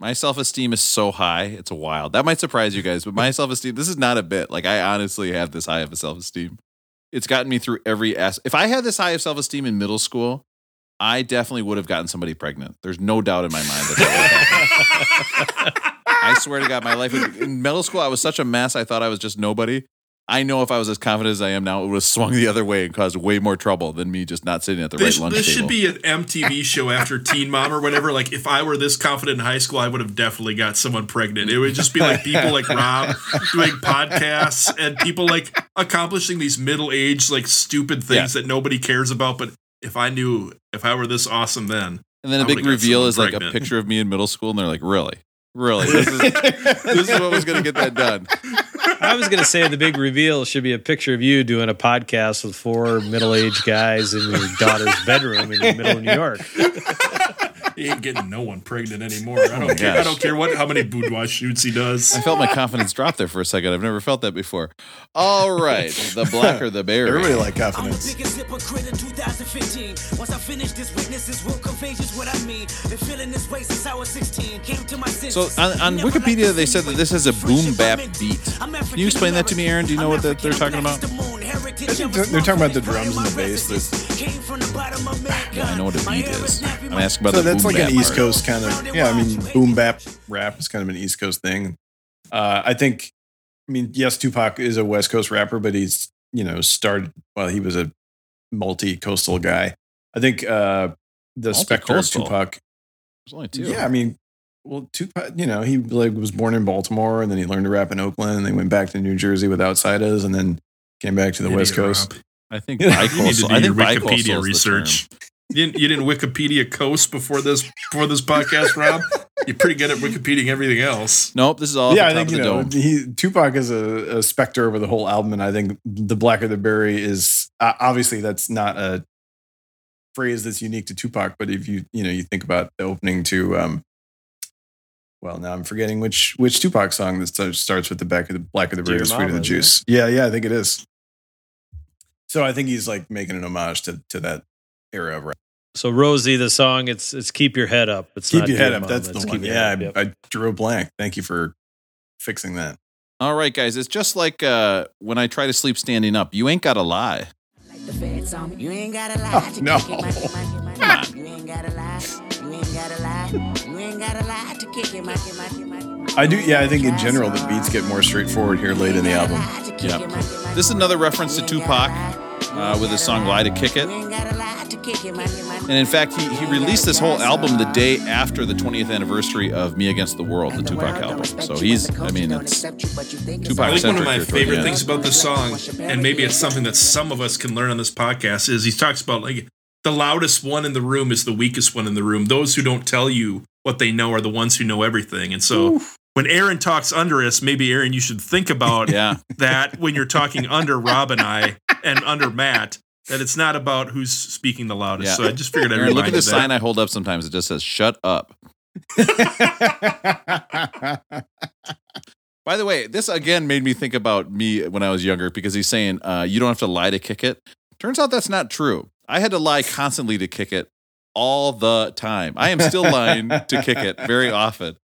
My self esteem is so high, it's wild. That might surprise you guys, but my self esteem, this is not a bit. Like, I honestly have this high of a self esteem. It's gotten me through every ass. If I had this high of self esteem in middle school, I definitely would have gotten somebody pregnant. There's no doubt in my mind that that. I swear to God, my life would, in middle school, I was such a mess. I thought I was just nobody. I know if I was as confident as I am now, it would have swung the other way and caused way more trouble than me just not sitting at the This, right lunch this table. This should be an MTV show after Teen Mom or whatever. Like, if I were this confident in high school, I would have definitely got someone pregnant. It would just be like people like Rob doing podcasts and people like accomplishing these middle aged, like stupid things that nobody cares about. But if I knew, if I were this awesome then, And then a big reveal is like a picture of me in middle school, and they're like, "Really, really, this is this is what was going to get that done." I was going to say the big reveal should be a picture of you doing a podcast with four middle-aged guys in your daughter's bedroom in the middle of New York. He ain't getting no one pregnant anymore. I don't Oh my care. I don't care what how many boudoir shoots he does. I felt my confidence drop there for a second. I've never felt that before. All right, the blacker the berry. Everybody like confidence. Biggest hypocrite in 2015. Once I finish this witnesses will convey just what I mean. Been feeling this way since I was 16. Came to my So on, on Wikipedia, they said that this has a boom bap beat. Can you explain that to me, Aaron? Do you know what that they're talking about? They're talking about the drums and the bass. That's, Yeah, I know what a beat is. I'm asking about so the that's boom like an bap East part. Coast kind of. Yeah, I mean, boom bap rap is kind of an East Coast thing. Uh, I think. I mean, yes, Tupac is a West Coast rapper, but he's you know started. Well, he was a multi-coastal guy. I think uh, the specter of Tupac. There's only two. Yeah, I mean, well, Tupac, you know, he like was born in Baltimore and then he learned to rap in Oakland and then went back to New Jersey with Outsiders and then came back to the Idiot, West Coast. Rob. I think You need to bicoastal. do I think Wikipedia research. Term. You didn't, you didn't Wikipedia coast before this before this podcast, Rob. You're pretty good at Wikipediaing everything else. Nope, this is all. yeah, off I think you know the dome. he Tupac is a, a specter over the whole album, and I think the blacker the berry is uh, obviously that's not a phrase that's unique to Tupac. But if you you know you think about the opening to um, well now I'm forgetting which which Tupac song that starts starts with the back of the black of the berry, Dear the sweet of the Mama, isn't juice. Yeah, yeah, I think it is. So I think he's like making an homage to to that era of rap. So Rosie, the song, it's it's keep your head up. It's Keep not your head up. Mama, That's it's the one. Yeah, I. I drew a blank. Thank you for fixing that. All right, guys. It's just like uh, when I try to sleep standing up. You ain't got to lie. The feds on me. You ain't gotta lie. Oh, no. on. You ain't gotta lie. You ain't gotta lie. You ain't gotta lie to kick it, Mikey, Mikey, Mikey. I do. Yeah, I think in general the beats get more straightforward here late in the album. Yeah. This is another reference to Tupac uh, with his song "Lie to Kick It." You ain't gotta lie to kick it, Mikey, Mikey. And in fact, he, he released this whole album the day after the 20th anniversary of Me Against the World, the Tupac album. So he's, I mean, it's I think one of my favorite things about this song, and maybe it's something that some of us can learn on this podcast, is he talks about like the loudest one in the room is the weakest one in the room. Those who don't tell you what they know are the ones who know everything. And so when Aaron talks under us, maybe Aaron, you should think about Yeah. that when you're talking under Rob and I and under Matt, that it's not about who's speaking the loudest. Yeah. So I just figured I'd Aaron, remind look at the sign I hold up sometimes. It just says "Shut up." By the way, this again made me think about me when I was younger because he's saying uh, you don't have to lie to kick it. Turns out that's not true. I had to lie constantly to kick it all the time. I am still lying to kick it very often.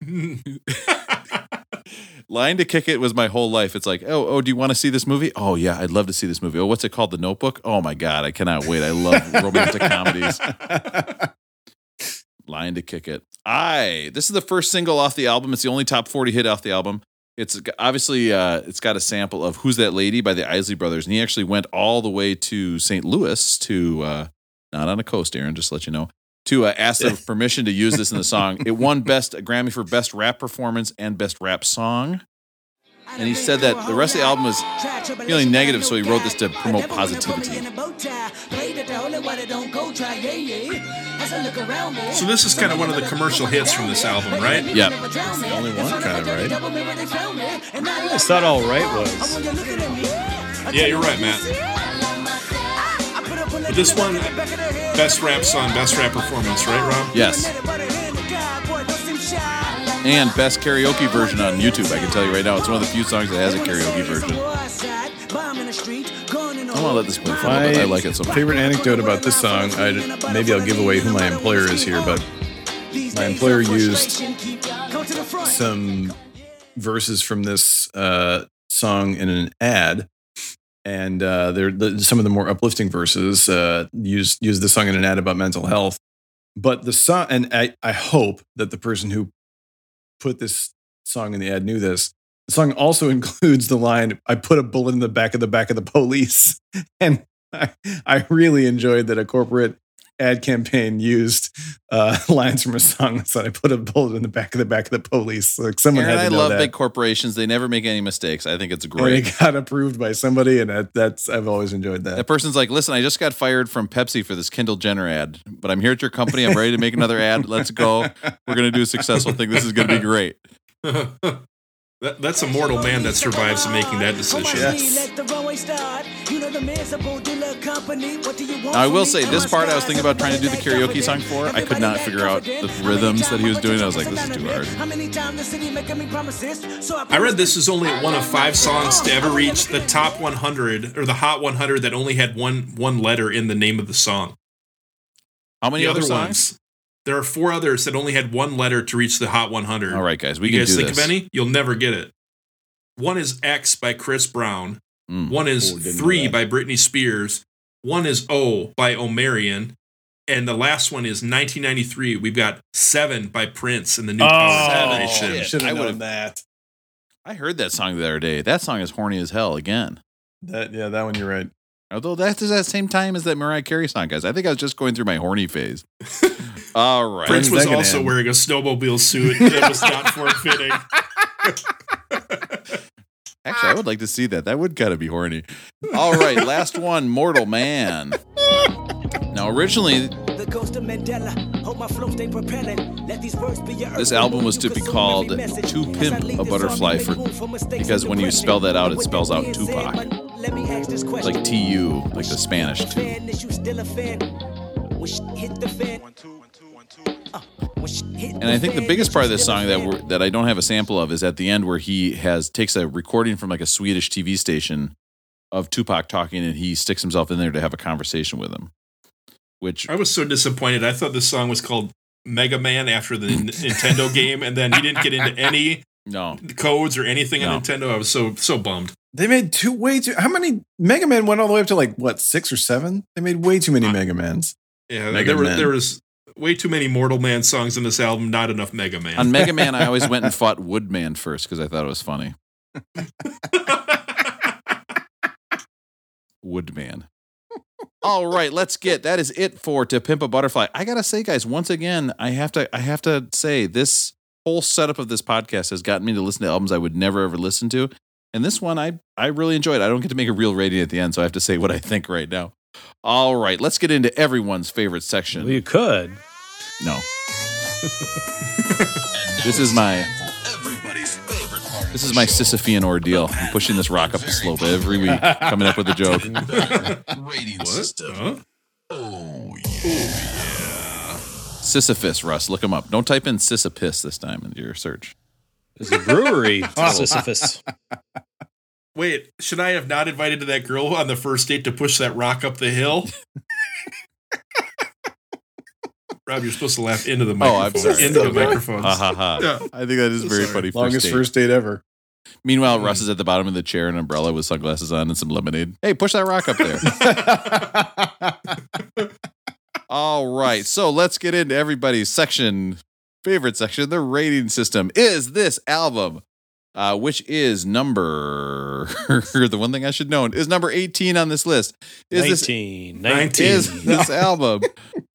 Lying to kick it was my whole life. It's like, oh, oh, do you want to see this movie? Oh yeah, I'd love to see this movie. Oh, what's it called? The Notebook. Oh my god, I cannot wait. I love romantic comedies. Lying to kick it. I. This is the first single off the album. It's the only top forty hit off the album. It's obviously uh, it's got a sample of "Who's That Lady" by the Isley Brothers, and he actually went all the way to St. Louis to uh, not on a coast, Aaron. Just to let you know to uh, ask them permission to use this in the song. It won best a Grammy for best rap performance and best rap song. And he said that the rest of the album was feeling negative, so he wrote this to promote positivity. So this is kind of one of the commercial hits from this album, right? Yep. the only one, kind of right. I always thought All Right was. Yeah, you're right, Matt. But this one, best rap song, best rap performance, right, Rob? Yes. And best karaoke version on YouTube. I can tell you right now, it's one of the few songs that has a karaoke version. I want to let this play for a little bit. I like it so much. favorite anecdote about this song, I maybe I'll give away who my employer is here, but my employer used some verses from this uh, song in an ad, and uh, they're the, some of the more uplifting verses uh, used used the song in an ad about mental health. But the song, and I, I hope that the person who put this song in the ad knew this. The song also includes the line, I put a bullet in the back of the back of the police. And I, I really enjoyed that a corporate ad campaign used uh, lines from a song that said, I put a bullet in the back of the back of the police. Like someone Aaron, had I to know love that. big corporations. They never make any mistakes. I think it's And great. it got approved by somebody, and that, that's I've always enjoyed that. That person's like, listen, I just got fired from Pepsi for this Kendall Jenner ad, but I'm here at your company. I'm ready to make another ad. Let's go. We're going to do a successful thing. This is going to be great. That, that's a mortal man that survives making that decision. Now, I will say, this part I was thinking about trying to do the karaoke song for, I could not figure out the rhythms that he was doing. I was like, this is too hard. I read this is only one of five songs to ever reach the top 100 or the Hot 100 that only had one one letter in the name of the song. How many the other other songs? ones? There are four others that only had one letter to reach the Hot 100. All right, guys, we you can guys do think this. of any? You'll never get it. One is X by Chris Brown. Mm. One is Oh, Three by Britney Spears. One is O by Omarion. And the last one is 1993. We've got Seven by Prince and the New Power Generation. shit. Should I have would've- that. I heard that song the other day. That song is horny as hell again. That yeah, that one you're right. Although that's at the same time as that Mariah Carey song, guys. I think I was just going through my horny phase. All right. Prince was also end? wearing a snowmobile suit that was not form fitting. Actually, I would like to see that. That would kind of be horny. All right, last one, Mortal Man. Now, originally, this album was to be called To Pimp a Butterfly for because when you spell that out, it spells out Tupac. Like T U, like the Spanish too. And I think the biggest part of this song that we're, that I don't have a sample of is at the end where he has takes a recording from like a Swedish TV station of Tupac talking, and he sticks himself in there to have a conversation with him. Which I was so disappointed. I thought this song was called Mega Man after the Nintendo game, and then he didn't get into any no, codes or anything No. on Nintendo. I was so so bummed. They made two way too. How many Mega Man went all the way up to like what six or seven? They made way too many Uh, Mega Mans. Yeah, Mega there were there was way too many Mortal Man songs in this album. Not enough Mega Man. on Mega Man, I always went and fought Woodman first because I thought it was funny. Woodman. All right, let's get that is it for to pimp a butterfly. I gotta say, guys, once again, I have to I have to say this whole setup of this podcast has gotten me to listen to albums I would never ever listen to, and this one I I really enjoyed. I don't get to make a real rating at the end, so I have to say what I think right now. All right, let's get into everyone's favorite section. Well, you could. No. this is my this is my Sisyphean ordeal. I'm pushing this rock up the slope every week, coming up with a joke. Rating system. Huh? Oh, yeah. Sisyphus, Russ, look him up. Don't type in Sisyphus this time into your search. There's a brewery, Sisyphus. Wait, should I have not invited to that girl on the first date to push that rock up the hill? Rob, you're supposed to laugh into the oh, microphone. Oh, microphone. I'm sorry. Into the microphone. Ha ha ha. Yeah. I think that is very Sorry. funny. Longest date. first date ever. Meanwhile, hmm. Russ is at the bottom of the chair, an umbrella with sunglasses on and some lemonade. Hey, push that rock up there. All right. So let's get into everybody's section, favorite section, the rating system. Is this album uh, which is number the one thing I should know is number 18 on this list. Is this 19. 19. is this album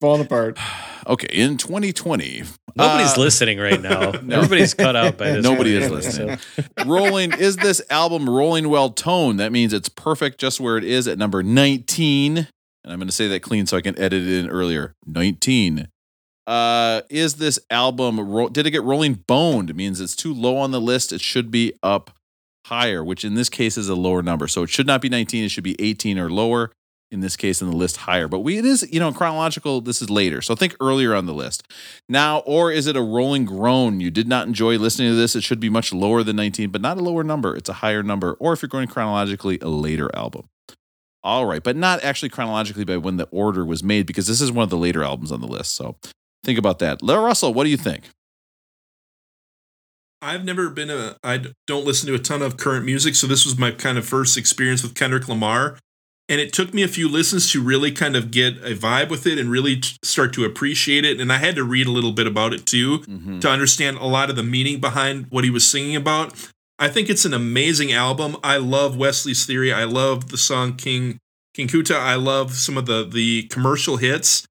Falling apart. okay in 2020? Nobody's uh, listening right now. No. Everybody's cut out by this. Nobody is listening. rolling is this album rolling well toned? That means it's perfect just where it is at number 19. And I'm going to say that clean so I can edit it in earlier. 19. Uh, is this album ro- did it get rolling boned? It means it's too low on the list. It should be up higher, which in this case is a lower number. So it should not be 19. It should be 18 or lower. In this case, in the list higher, but we it is you know chronological. This is later, so think earlier on the list now, or is it a rolling groan? You did not enjoy listening to this. It should be much lower than 19, but not a lower number. It's a higher number. Or if you're going chronologically, a later album. All right, but not actually chronologically by when the order was made, because this is one of the later albums on the list. So think about that. Larry Russell, what do you think? I've never been a. I don't listen to a ton of current music, so this was my kind of first experience with Kendrick Lamar, and it took me a few listens to really kind of get a vibe with it and really t- start to appreciate it. And I had to read a little bit about it too Mm-hmm. to understand a lot of the meaning behind what he was singing about. I think it's an amazing album. I love Wesley's Theory. I love the song King King Kunta. I love some of the the commercial hits.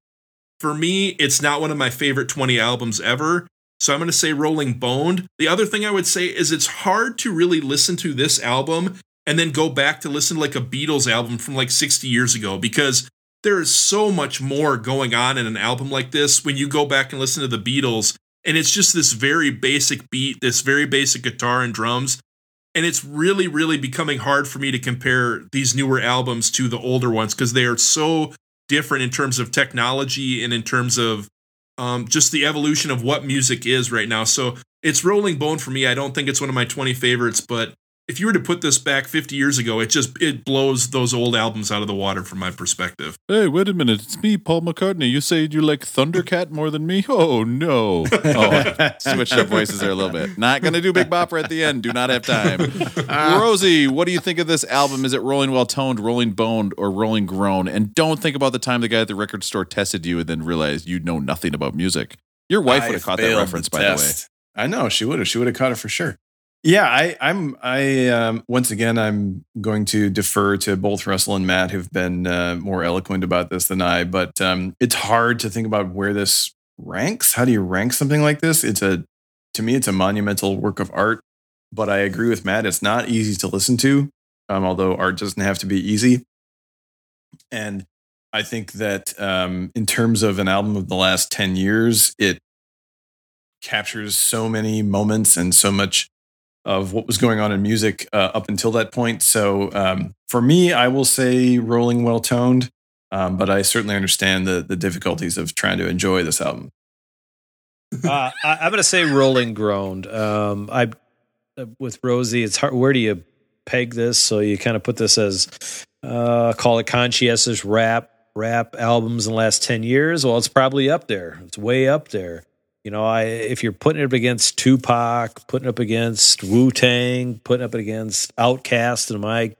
For me, it's not one of my favorite 20 albums ever. So I'm going to say Rolling Boned. The other thing I would say is it's hard to really listen to this album and then go back to listen to like a Beatles album from like 60 years ago because there is so much more going on in an album like this when you go back and listen to the Beatles and it's just this very basic beat, this very basic guitar and drums. And it's really, really becoming hard for me to compare these newer albums to the older ones because they are so different in terms of technology and in terms of um, just the evolution of what music is right now. So it's Rolling Bone for me. I don't think it's one of my 20 favorites, but if you were to put this back 50 years ago, it just it blows those old albums out of the water from my perspective. Hey, wait a minute. It's me, Paul McCartney. You say you like Thundercat more than me? Oh, no. Oh, switched up voices there a little bit. Not going to do Big Bopper at the end. Do not have time. Rosie, what do you think of this album? Is it rolling well toned, rolling boned, or rolling groan? And don't think about the time the guy at the record store tested you and then realized you know nothing about music. Your wife would have caught that reference, the by the way. I know she would have. She would have caught it for sure. Yeah, I, I'm. I um, once again, I'm going to defer to both Russell and Matt, who've been uh, more eloquent about this than I. But um, it's hard to think about where this ranks. How do you rank something like this? It's a, to me, it's a monumental work of art. But I agree with Matt. It's not easy to listen to, um, although art doesn't have to be easy. And I think that um, in terms of an album of the last 10 years, it captures so many moments and so much of what was going on in music uh, up until that point. So um, for me, I will say rolling well toned, um, but I certainly understand the, the difficulties of trying to enjoy this album. uh, I, I'm going to say rolling groaned. Um, I uh, with Rosie, it's hard. Where do you peg this? So you kind of put this as uh, call it conscientious rap rap albums in the last ten years. Well, it's probably up there. It's way up there. You know, I if you're putting it up against Tupac, putting it up against Wu Tang, putting up against OutKast, and my,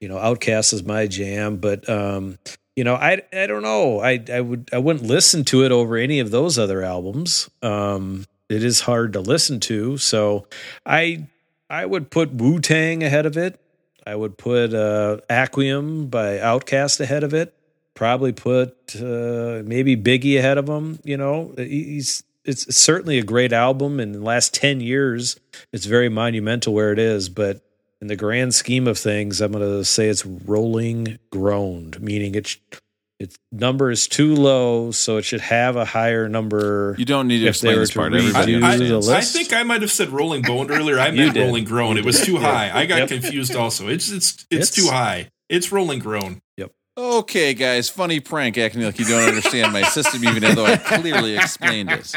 you know, OutKast is my jam. But um, you know, I I don't know. I I would I wouldn't listen to it over any of those other albums. Um, it is hard to listen to, so I I would put Wu Tang ahead of it. I would put uh, Aquemini by OutKast ahead of it. Probably put uh, maybe Biggie ahead of him. You know, he's it's certainly a great album. In the last ten years, it's very monumental where it is. But in the grand scheme of things, I'm going to say it's rolling groaned, meaning it's its number is too low, so it should have a higher number. You don't need to explain were this to part. redo Everybody the I, understands. I think I might have said Rolling Bone earlier. I You meant did. Rolling Groan. It was too high. I got Yep. confused. Also, it's it's it's, It's- too high. It's Rolling Groan. Yep. Okay, guys, funny prank acting like you don't understand my system, even though I clearly explained it.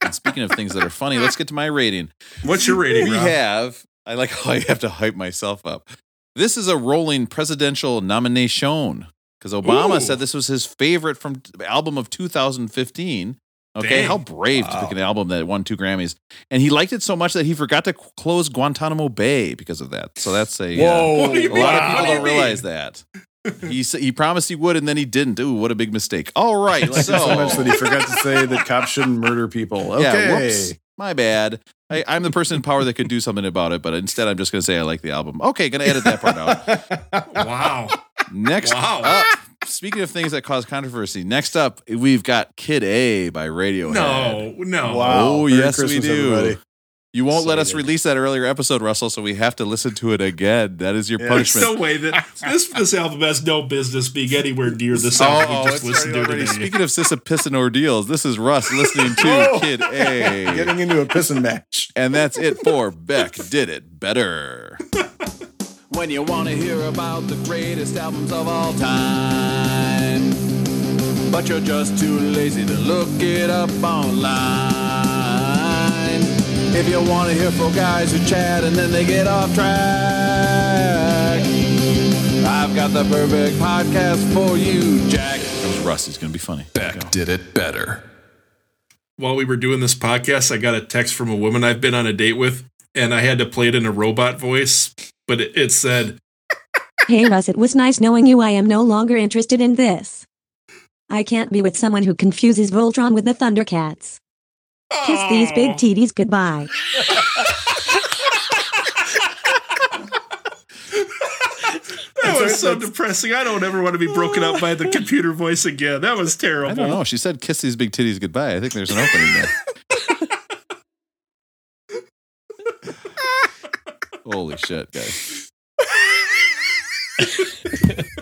And speaking of things that are funny, let's get to my rating. What's your rating? We Rob? have, I like how I have to hype myself up. This is a rolling presidential nomination because Obama Ooh. said this was his favorite from album of 2015. Okay, Dang. how brave to pick an album that won two Grammys, and he liked it so much that he forgot to close Guantanamo Bay because of that. So that's a uh, Whoa. What do you a lot of people do don't realize that. He he promised he would, and then he didn't. Ooh, what a big mistake! All right, Like so so much that he forgot to say that cops shouldn't murder people. Okay. yeah, whoops, my bad. I, I'm the person in power that could do something about it, but instead I'm just going to say I like the album. Okay, going to edit that part out. Wow. Next Wow. up, speaking of things that cause controversy, next up we've got Kid A by Radiohead. No, no. Oh, Merry yes, Christmas, we do. everybody. You won't let us release that earlier episode, Russell, so we have to listen to it again. That is your Yeah. There's punishment. no way that this this album has no business being anywhere near the sound oh, we just listened to today. Speaking of Sisyphus ordeals, this is Russ listening to Oh. Kid A. Getting into a pissing match. And that's it for Beck Did It Better. When you want to hear about the greatest albums of all time, but you're just too lazy to look it up online. If you want to hear four guys who chat and then they get off track, I've got the perfect podcast for you, Jack. Comes Russ. He's going to be funny. Beck did it better. While we were doing this podcast, I got a text from a woman I've been on a date with, and I had to play it in a robot voice, but it, it said, Hey Russ, it was nice knowing you. I am no longer interested in this. I can't be with someone who confuses Voltron with the Thundercats. Kiss these big titties goodbye. That was so depressing. I don't ever want to be broken up by the computer voice again. That was terrible. I don't know. She said, kiss these big titties goodbye. I think there's an opening there. Holy shit, guys.